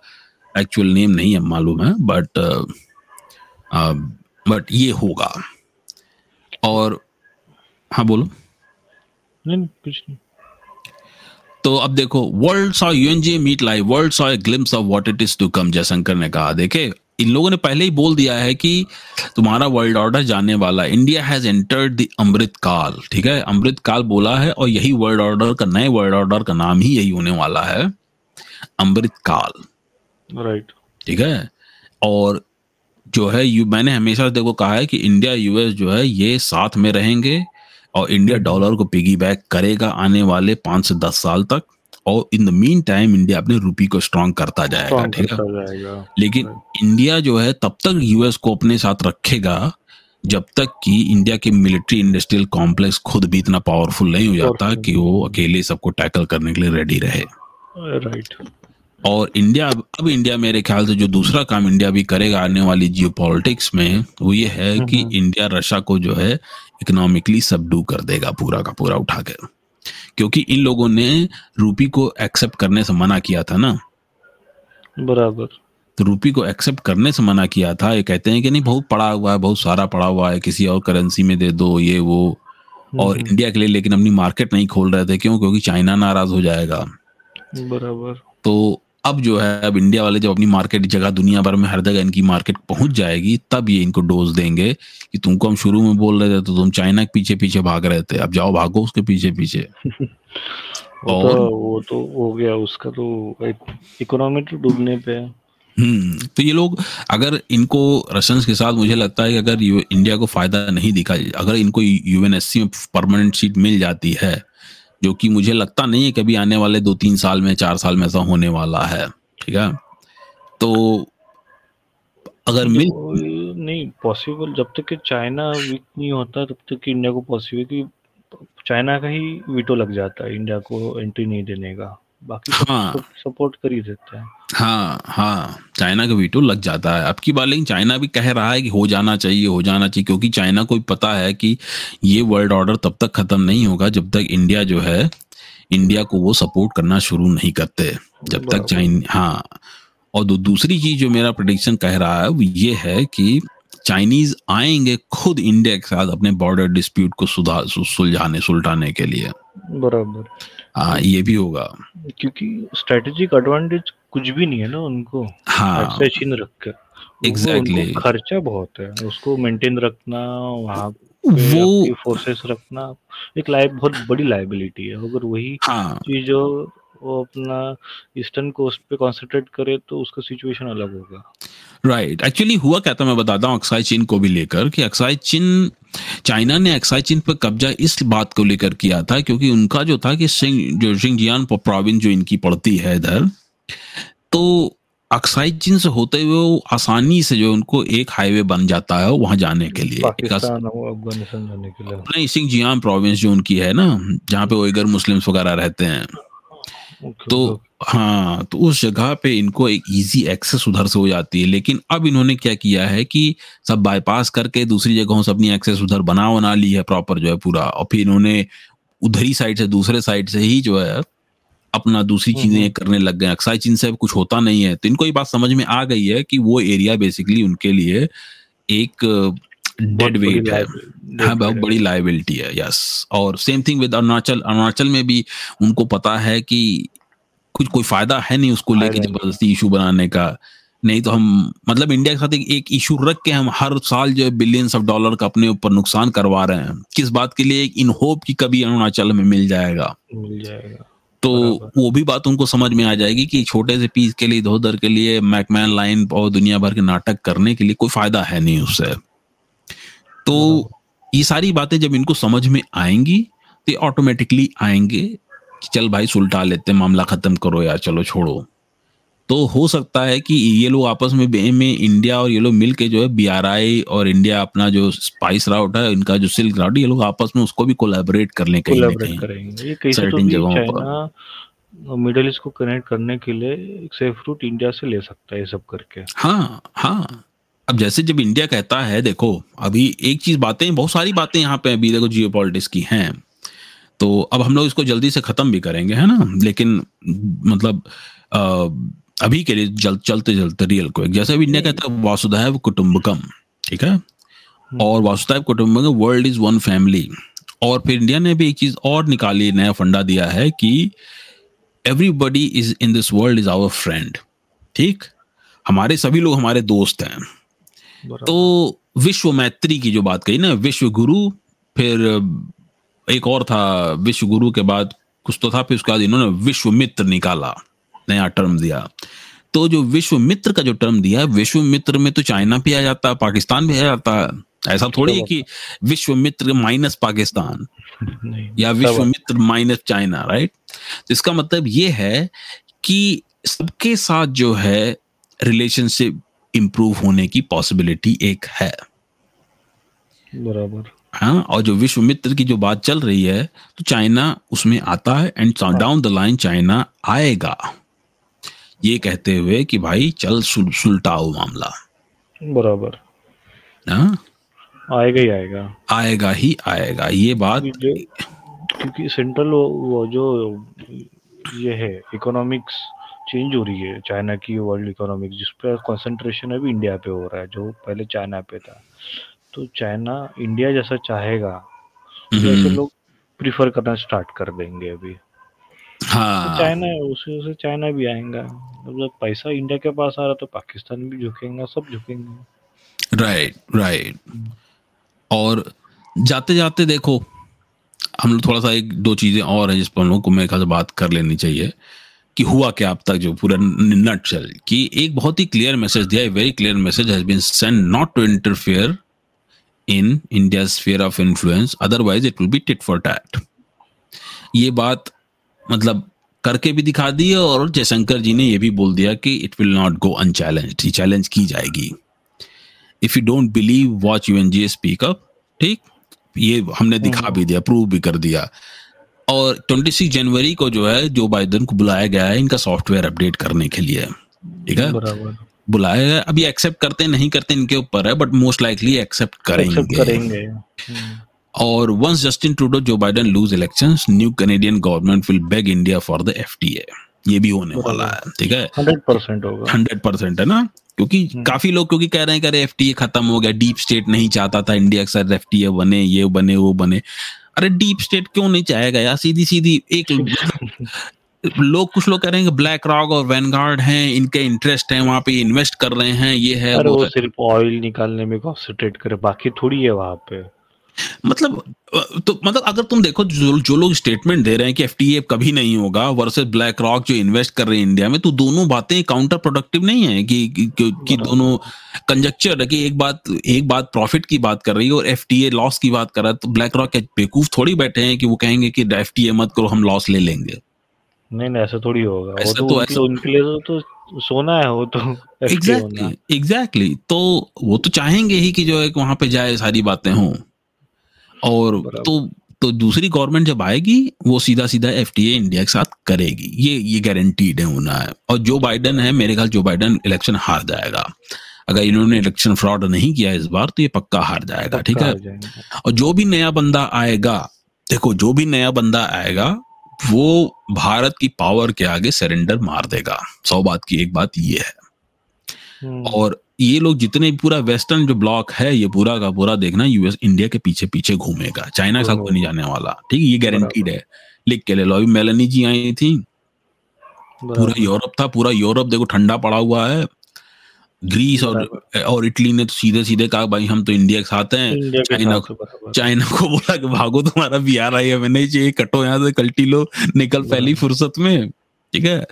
एक्चुअल नेम नहीं है मालूम है बट बट ये होगा। और हाँ बोलो। नहीं कुछ नहीं। तो अब देखो world saw UNG meet live world saw glimpse of what it is to come Jaishankar ने कहा। देखे इन लोगों ने पहले ही बोल दिया है कि तुम्हारा वर्ल्ड ऑर्डर जाने वाला India has entered the Amrit Kaal ठीक है? अमृत काल बोला है और यही वर्ल्ड ऑर्डर का नए वर्ल्ड ऑर्डर का नाम ही यही होने वाला है अमृत काल राइट ठीक है? और जो है यू मैंने हमेशा देखो कहा है कि इंडिया यूएस जो है ये साथ में रहेंगे और इंडिया डॉलर को पिगी बैक करेगा आने वाले पाँच से दस साल तक। और in the mean time India अपने रूपी को स्ट्रांग करता जाएगा ठीक है? लेकिन इंडिया जो है तब तक यूएस को अपने साथ रखेगा जब तक कि इंडिया के मिलिट्री इंडस्ट्रियल कॉम्प्लेक्स खुद भी इतना पावरफुल नहीं हो जाता कि वो अकेले सबको टैकल करने के लिए रेडी रहे। राइट और इंडिया अब इंडिया मेरे ख्याल से जो दूसरा काम इंडिया भी करेगा आने वाली जियो में वो ये है कि इंडिया। रशिया को जो है इकोनॉमिकली सबडू कर देगा पूरा का पूरा उठा कर क्योंकि इन लोगों ने रूपी को एक्सेप्ट करने से मना किया था ना। बराबर। तो रूपी को एक्सेप्ट करने से मना किया था। ये कहते हैं कि नहीं बहुत पड़ा हुआ है बहुत सारा पड़ा हुआ है किसी और करेंसी में दे दो ये वो। और हम्म। इंडिया के लिए लेकिन अपनी मार्केट नहीं खोल रहे थे। क्यों? क्योंकि चाइना नाराज़ हो जाएगा। बराबर। तो अब जो है अब इंडिया वाले जब अपनी मार्केट जगह दुनिया भर में हर जगह इनकी मार्केट पहुँच जाएगी तब ये इनको डोज देंगे कि तुमको हम शुरू में बोल रहे थे तो तुम चाइना के पीछे पीछे भाग रहे थे अब जाओ भागो उसके पीछे पीछे वो तो और तो, वो तो हो गया उसका तो इकोनॉमी तो डूबने पे हम्म तो ये लोग अगर इनको रशियंस के साथ मुझे लगता है कि अगर इंडिया को फ़ायदा नहीं दिखा अगर इनको यूएनएससी में परमानेंट सीट मिल जाती है जो कि मुझे लगता नहीं है कभी आने वाले दो तीन साल में चार साल में ऐसा होने वाला है ठीक है? तो अगर मिल नहीं पॉसिबल जब तक कि चाइना वीक नहीं होता तब तक इंडिया को पॉसिबल कि चाइना का ही वीटो लग जाता है इंडिया को एंट्री नहीं देने का। बाकी हाँ। सपोर्ट कर ही देते हैं। हाँ हाँ चाइना का वीटो लग जाता है। अब की बात लेकिन चाइना भी कह रहा है कि हो जाना चाहिए हो जाना चाहिए क्योंकि चाइना को पता है कि ये वर्ल्ड ऑर्डर तब तक खत्म नहीं होगा जब तक इंडिया जो है इंडिया को वो सपोर्ट करना शुरू नहीं करते जब तक चाइन हाँ। और दो दूसरी चीज़ जो मेरा प्रोडिक्शन कह रहा है वो ये है कि चाइनीज़ आएँगे खुद इंडिया के साथ अपने बॉर्डर डिस्प्यूट को सुधार सुलझाने सुलझाने के लिए। बराबर। हाँ ये भी होगा। क्योंकि स्ट्रेटेजिक एडवांटेज कुछ भी नहीं है ना उनको हाँ चीन रख कर एग्जैक्टली exactly. खर्चा बहुत है उसको मेंटेन रखना वहाँ वो फोर्सेस रखना एक लाइफ बहुत बड़ी लाइबिलिटी है अगर वही हाँ. चीज़ वो अपना ईस्टर्न कोस्ट पे कंसंट्रेट करे तो उसका सिचुएशन अलग होगा राइट right. एक्चुअली हुआ क्या था मैं बताता हूँ अक्साई चीन को भी लेकर कि अक्साई चीन चाइना ने अक्साई चीन पर कब्जा इस बात को लेकर किया था क्योंकि उनका जो था कि सिंग जो जियान प्रोविंस जो इनकी पड़ती है इधर तो अक्साई चीन से होते हुए वो आसानी से जो उनको एक हाईवे बन जाता है वहाँ जाने के लिए। अफ़गानिस्तान जाने के लिए। नहीं सिंह जियान प्रोविंस जो उनकी है ना जहाँ पे ओइगर मुस्लिम्स वगैरह रहते हैं। तो हाँ तो उस जगह पे इनको एक इजी एक्सेस उधर से हो जाती है। लेकिन अब इन्होंने क्या किया है कि सब बाईपास करके दूसरी जगहों से अपनी एक्सेस उधर बना बना ली है प्रॉपर जो है पूरा। और फिर इन्होंने उधरी साइड से दूसरे साइड से ही जो है अपना दूसरी हम्म, चीज़ें हम्म। करने लग गए। अक्साई चीन से कुछ होता नहीं है। तो इनको ये बात समझ में आ गई है कि वो एरिया बेसिकली उनके लिए एक डेड वेट है। हाँ। बहुत बड़ी लाइबिलिटी है यस और same thing with Arunachal. Arunachal में भी उनको पता है कि कुछ कोई फ़ायदा है नहीं उसको लेके ज़बरदस्ती इशू बनाने का। नहीं तो हम मतलब इंडिया के साथ एक, एक इशू रख के हम हर साल जो है बिलियंस ऑफ़ डॉलर का अपने ऊपर नुकसान करवा रहे हैं। किस बात के लिए? इन होप की कभी अरुणाचल में मिल जाएगा। मिल जाएगा। तो वो भी बात उनको समझ में आ जाएगी कि छोटे से पीस के लिए धोधर उधर के लिए मैकमैन लाइन और दुनिया भर के नाटक करने के लिए कोई फ़ायदा है नहीं उससे। तो ये सारी बातें जब इनको समझ में आएँगी तो ऑटोमेटिकली आएँगे कि चल भाई सुलटा लेते मामला खत्म करो या चलो छोड़ो। तो हो सकता है कि ये लोग आपस में में इंडिया और ये लोग मिल के जो है बीआरआई और इंडिया अपना जो स्पाइस राउट है इनका जो सिल्क राउट ये लोग आपस में उसको भी कोलेबरेट कर लें कहीं कहीं। सर्टेन तो जगहों पर। मिडिल ईस्ट को कनेक्ट करने के लिए एक सेफ़ रूट इंडिया से ले सकता है ये सब करके। हाँ हाँ। अब जैसे जब इंडिया कहता है देखो अभी एक चीज़ बातें बहुत सारी बातें यहाँ पे अभी देखो जियो की हैं। तो अब हम लोग इसको जल्दी से खत्म भी करेंगे है ना? लेकिन मतलब आ, अभी के लिए जल, चलते चलते रियल को जैसे अभी इंडिया कहता है वासुदैव कुटुंबकम ठीक है? हम्म। और वासुदैव कुटुंबकम वर्ल्ड इज़ वन फैमिली और फिर इंडिया ने भी एक चीज़ और निकाली नया फंडा दिया है कि everybody is in this world is our friend ठीक? हमारे सभी लोग हमारे दोस्त हैं। तो विश्व मैत्री की जो बात कही ना विश्व गुरु फिर एक और था विश्व गुरु के बाद कुछ तो था फिर उसके बाद इन्होंने विश्व मित्र निकाला। नया टर्म दिया। तो जो विश्व मित्र का जो टर्म दिया विश्व मित्र में तो चाइना भी आ जाता है पाकिस्तान भी आ जाता। है ऐसा थोड़ी है कि विश्व मित्र माइनस पाकिस्तान या विश्व मित्र माइनस चाइना राइट तो इसका मतलब ये है कि सबके साथ जो है रिलेशनशिप इंप्रूव होने की पॉसिबिलिटी एक है। बराबर। हाँ और जो विश्व मित्र की जो बात चल रही है तो चाइना उसमें आता है and down the line China आएगा। ये कहते हुए कि भाई चल सुल, सुलटाओ मामला। बराबर। हाँ? आएगा ही आएगा। आएगा ही आएगा। ये बात क्योंकि सेंट्रल वो जो ये है इकोनॉमिक्स चेंज हो रही है। चाइना की वर्ल्ड इकोनॉमिक्स जिस पर कंसंट्रेशन अभी इंडिया पे हो रहा है जो पहले चाइना पे था। तो चाइना इंडिया जैसा चाहेगा तो ऐसे हम्म। लोग प्रिफर करना स्टार्ट कर देंगे अभी। हाँ। चाइना उसे उसे चाइना भी आएगा। मतलब पैसा इंडिया के पास आ रहा तो पाकिस्तान भी झुकेंगे सब झुकेंगे। राइट राइट और जाते जाते देखो हम लोग थोड़ा सा एक दो चीज़ें और है जिस पर हम लोग को मेरे ख्याल से बात कर लेनी चाहिए कि हुआ क्या अब तक जो पूरा नट चल कि एक बहुत ही क्लियर मैसेज दिया very clear message has been send not to interfere in India sphere of influence otherwise it will be tit for tat ये बात मतलब करके भी दिखा दी और जयशंकर जी ने यह भी बोल दिया कि it will not go unchallenged challenge की जाएगी। If you don't believe watch U N G speak up ठीक? ये हमने दिखा भी दिया प्रूव भी कर दिया। और ट्वेंटी सिक्स जनवरी को जो है जो बाइडन को बुलाया गया है इनका सॉफ्टवेयर अपडेट करने के लिए। ठीक है? बुलाया गया अभी एक्सेप्ट करते नहीं करते इनके ऊपर है बट मोस्ट लाइकली एक्सेप्ट करेंगे। करेंगे। और once Justin Trudeau Joe Biden lose elections new Canadian government will beg India for the FTA ये भी होने वाला है ठीक है? हंड्रेड परसेंट होगा। हंड्रेड परसेंट है ना? क्योंकि हम्म। काफ़ी लोग क्योंकि कह रहे हैं कि अरे एफटीए खत्म हो गया डीप स्टेट नहीं चाहता था इंडिया के साथ एफटीए बने ये बने वो बने। अरे डीप स्टेट क्यों नहीं चाहेगा यार? सीधी सीधी एक लोग कुछ लोग कह रहे हैं कि ब्लैक रॉक और वैनगार्ड हैं इनके इंटरेस्ट है वहाँ पे इन्वेस्ट कर रहे हैं ये है अरे वो, वो सिर्फ़ ऑयल निकालने में कॉन्सेंट्रेट करे बाकी थोड़ी है वहाँ पे। मतलब तो मतलब अगर तुम देखो जो, जो लोग स्टेटमेंट दे रहे हैं कि एफटीए कभी नहीं होगा वर्सेस ब्लैक रॉक जो इन्वेस्ट कर रहे हैं इंडिया में तो दोनों बातें काउंटर प्रोडक्टिव नहीं है कि कि, कि, कि दोनों कंजक्चर है कि एक बात एक बात प्रॉफिट की बात कर रही है और एफटीए लॉस की बात कर रहा है तो ब्लैक रॉक बेवकूफ़ थोड़ी बैठे हैं कि वो कहेंगे कि एफ़ मत करो हम लॉस ले लेंगे। नहीं नहीं ऐसा थोड़ी होगा। वो तो, तो ऐसा उनके लिए तो, तो सोना है वो तो एग्जैक्टली एग्जैक्टली तो वो तो चाहेंगे ही कि जो है वहाँ पे जाए सारी बातें हों। और तो तो दूसरी गवर्नमेंट जब आएगी वो सीधा सीधा एफ़ इंडिया के साथ करेगी। ये ये गारंटीड है होना है। और जो बाइडन है मेरे ख्याल जो बाइडन इलेक्शन हार जाएगा। अगर इन्होंने इलेक्शन फ्रॉड नहीं किया इस बार तो ये पक्का हार जाएगा ठीक है? और जो भी नया बंदा आएगा देखो जो भी नया बंदा आएगा वो भारत की पावर के आगे सरेंडर मार देगा। सौ बात की एक बात ये है। हम्म। और ये लोग जितने पूरा वेस्टर्न जो ब्लॉक है ये पूरा का पूरा देखना यूएस इंडिया के पीछे पीछे घूमेगा। चाइना के साथ कोई नहीं जाने वाला। ठीक है ये गारंटीड है। लिख के ले लो अभी मेलनी जी आई थी। पूरा यूरोप था पूरा यूरोप देखो ठंडा पड़ा हुआ है। ग्रीस और और इटली ने तो सीधे सीधे कहा भाई हम तो इंडिया के साथ हैं। चाइना को चाइना को बोला कि भागो तुम्हारा बिहार आई है मैंने चाहिए कटो यहाँ से कल्टी लो निकल पहली फुर्सत में। ठीक है?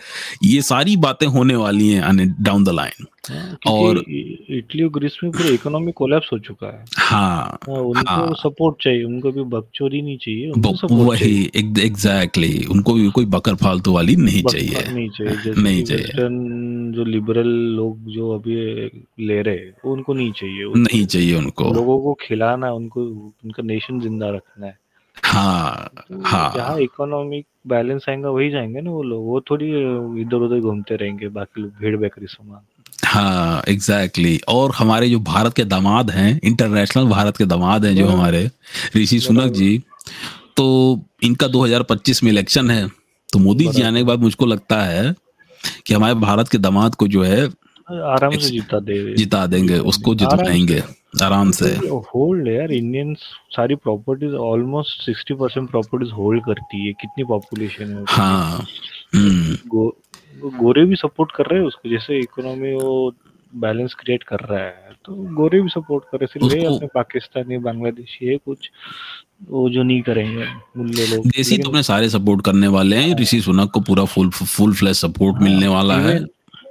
ये सारी बातें होने वाली हैं डाउन द लाइन और इटली और ग्रीस में पूरा इकोनॉमी कोलैप्स हो चुका है। हाँ, हाँ उनको हाँ, सपोर्ट चाहिए उनको भी बकचोरी नहीं चाहिए उनको वही एग्जैक्टली exactly, उनको भी कोई बकर फालतू वाली नहीं चाहिए। नहीं चाहिए नहीं चाहिए। जो लिबरल लोग जो अभी ले रहे हैं उनको नहीं चाहिए नहीं चाहिए उनको। लोगों को खिलाना उनको उनका नेशन ज़िंदा रखना है। हाँ तो हाँ। इकोनॉमिक बैलेंस आएगा वही जाएँगे ना वो लोग। वो थोड़ी इधर उधर घूमते रहेंगे बाकी लोग भीड़ बेकरी सामान हाँ एग्जैक्टली exactly. और हमारे जो भारत के दामाद हैं इंटरनेशनल भारत के दामाद हैं जो हाँ। हमारे ऋषि सुनक जी तो इनका 2025 में इलेक्शन है। तो मोदी जी आने के बाद मुझको लगता है कि हमारे भारत के दामाद को जो है आराम से जिता दे जिता देंगे उसको जितवाएँगे आराम से। होल्ड यार इंडियन सारी properties almost sixty percent properties hold करती है। कितनी पॉपुलेशन है हाँ हम्म। गो, गोरे भी सपोर्ट कर रहे हैं उसको जैसे इकोनॉमी वो बैलेंस क्रिएट कर रहा है तो गोरे भी सपोर्ट कर रहे सिर्फ़ अपने पाकिस्तानी बांग्लादेशी है कुछ वो जो नहीं करेंगे मुल्ले लोग। देसी तो अपने सारे सपोर्ट करने वाले हैं। ऋषि सुनक को पूरा फुल फुल फ्लैश सपोर्ट मिलने वाला है।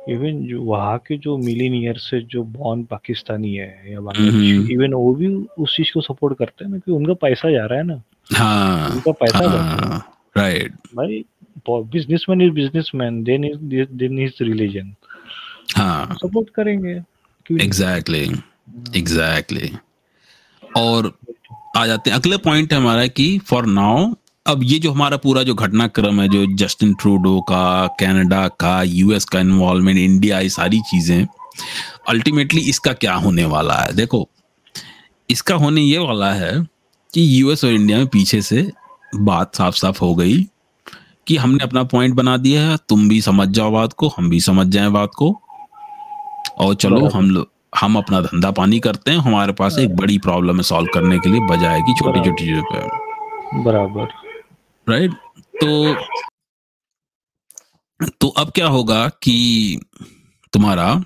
इवन जो वहाँ के जो मिलीनियर से जो बॉर्न पाकिस्तानी है या बांग्लादेशी इवन वो भी उस चीज़ को सपोर्ट करते हैं ना कि उनका पैसा जा रहा है ना। हाँ उनका पैसा हाँ। राइट भाई businessman is businessman then is then is religion हाँ। सपोर्ट करेंगे एग्जैक्टली एग्जैक्टली exactly. और आ जाते हैं अगले पॉइंट है हमारा कि फॉर नाउ अब ये जो हमारा पूरा जो घटनाक्रम है जो जस्टिन ट्रूडो का कनाडा का यूएस का इन्वॉल्वमेंट इंडिया ये सारी चीज़ें अल्टीमेटली इसका क्या होने वाला है? देखो इसका होने ये वाला है कि यूएस और इंडिया में पीछे से बात साफ़ साफ़ हो गई कि हमने अपना पॉइंट बना दिया है तुम भी समझ जाओ बात को हम भी समझ जाए बात को। और चलो हम लोग हम अपना धंधा पानी करते हैं हमारे पास एक बड़ी प्रॉब्लम है सॉल्व करने के लिए बजाय की छोटी छोटी चीज़ों पे। बराबर। राइट तो तो अब क्या होगा कि तुम्हारा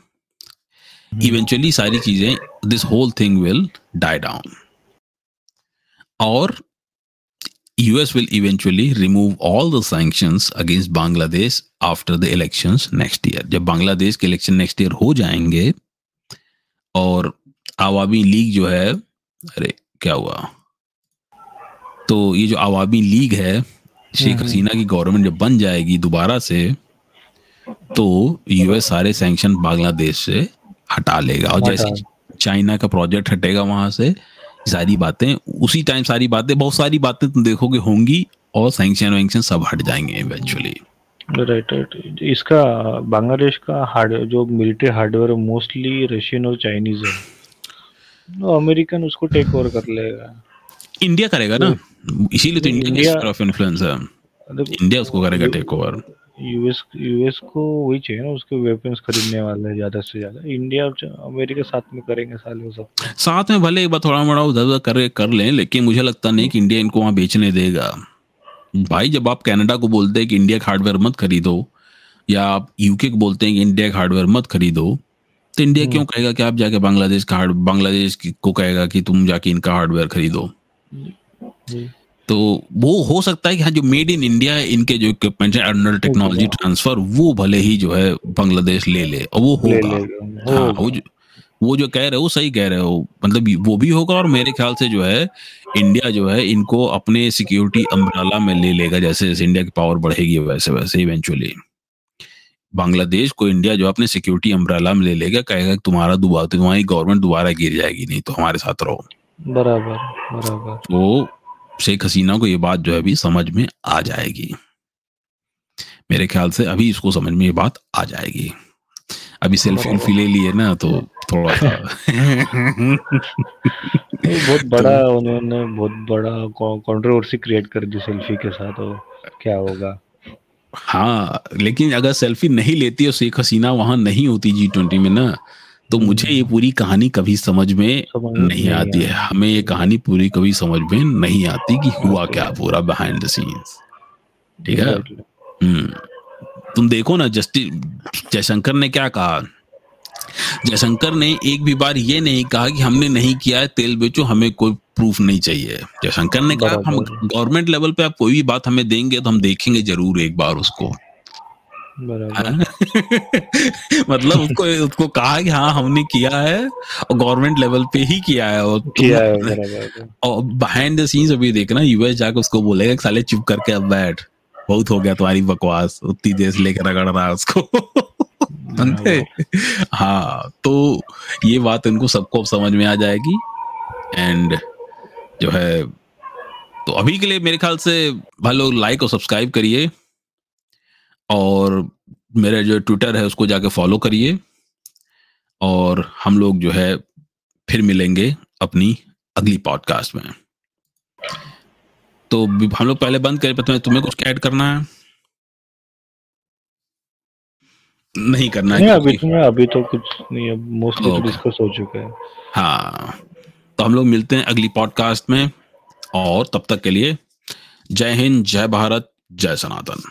इवेंचुअली सारी चीज़ें this whole thing will die down और US will eventually remove all the sanctions against Bangladesh after the elections next year. जब बांग्लादेश के इलेक्शन नेक्स्ट ईयर हो जाएँगे और आवामी लीग जो है अरे क्या हुआ? तो ये जो आवामी लीग है शेख हसीना की गवर्नमेंट जब बन जाएगी दोबारा से तो यूएस सारे सैंक्शन बांग्लादेश से हटा लेगा। और जैसे चाइना का प्रोजेक्ट हटेगा वहाँ से सारी बातें उसी टाइम सारी बातें बहुत सारी बातें तुम देखोगे होंगी और सैंक्शन वैंक्शन सब हट जाएँगे इवेंचुअली राइट राइट इसका बांग्लादेश का हार्ड जो मिलिट्री हार्डवेयर मोस्टली रशियन और चाइनीज़ है। तो अमेरिकन उसको टेक ओवर कर लेगा। इंडिया करेगा ना? इसीलिए तो इंडिया की स्फीयर ऑफ़ इन्फ्लुएंस है इंडिया उसको करेगा टेक ओवर यूएस यूएस को वही चाहिए ना उसके वेपन्स खरीदने वाले ज़्यादा से ज़्यादा। इंडिया और अमेरिका साथ में करेंगे साले वो सब। साथ में भले एक बार थोड़ा मोड़ा उधर उधर कर कर लें लेकिन मुझे लगता नहीं कि इंडिया इनको वहाँ बेचने देगा। भाई जब आप कनाडा को बोलते हैं कि इंडिया का हार्डवेयर मत खरीदो या आप यूके को बोलते हैं कि इंडिया का हार्डवेयर मत खरीदो तो इंडिया क्यों कहेगा कि आप जाके बांग्लादेश का हार्ड बांग्लादेश को कहेगा कि तुम जाके इनका हार्डवेयर खरीदो? तो वो हो सकता है कि हाँ जो मेड इन इंडिया इनके जो इक्विपमेंट है अंडर टेक्नोलॉजी ट्रांसफ़र वो भले ही जो है बांग्लादेश ले ले और वो होगा। हाँ वो जो वो जो कह रहे हो सही कह रहे हो मतलब वो भी होगा और मेरे ख्याल से जो है इंडिया जो है इनको अपने सिक्योरिटी अम्ब्राला में ले लेगा जैसे जैसे इंडिया की पावर बढ़ेगी वैसे वैसे इवेंचुअली बांग्लादेश को इंडिया जो अपने सिक्योरिटी अम्ब्राला में ले लेगा कहेगा तुम्हारा दोबारा तुम्हारी गवर्नमेंट दोबारा गिर जाएगी नहीं तो हमारे साथ रहो। बराबर बराबर। तो शेख हसीना को ये बात जो है अभी समझ में आ जाएगी। मेरे ख्याल से अभी इसको समझ में ये बात आ जाएगी। अभी सेल्फी उल्फी ले लिए ना तो थोड़ा सा बहुत बड़ा तो, उन्होंने बहुत बड़ा कंट्रोवर्सी क्रिएट कर दी सेल्फी के साथ तो क्या होगा? हाँ लेकिन अगर सेल्फी नहीं लेती और शेख हसीना वहाँ नहीं होती जी ट्वेंटी में ना तो मुझे ये पूरी कहानी कभी समझ में नहीं आती है। हमें ये कहानी पूरी कभी समझ में नहीं आती कि हुआ क्या पूरा बिहाइंड द सीन्स ठीक है? हम्म। तुम देखो ना जस्टिस जयशंकर ने क्या कहा? जयशंकर ने एक भी बार ये नहीं कहा कि हमने नहीं किया है तेल बेचो हमें कोई प्रूफ नहीं चाहिए। जयशंकर ने कहा हम गवर्नमेंट लेवल पे आप कोई भी बात हमें देंगे तो हम देखेंगे ज़रूर एक बार उसको। मतलब उसको उसको कहा कि हाँ हमने किया है और गवर्नमेंट लेवल पे ही किया है और किया है और बिहाइंड द सीन्स अभी देखना यूएस जाकर उसको बोलेगा कि साले चुप करके अब बैठ। बहुत हो गया तुम्हारी बकवास उतनी देर से लेकर रगड़ रहा है उसको हाँ। तो ये बात इनको सबको समझ में आ जाएगी। एंड जो है तो अभी के लिए मेरे ख्याल से भाई लोग लाइक और सब्सक्राइब करिए। और मेरे जो ट्विटर है उसको जाके फॉलो करिए। और हम लोग जो है फिर मिलेंगे अपनी अगली पॉडकास्ट में। तो हम लोग पहले बंद करें तुम्हें तुम्हें कुछ ऐड करना है? नहीं करना है अभी तो अभी तो कुछ नहीं अब मोस्टली तो डिस्कस हो चुका है। हाँ तो हम लोग मिलते हैं अगली पॉडकास्ट में। और तब तक के लिए जय हिंद जय भारत जय सनातन।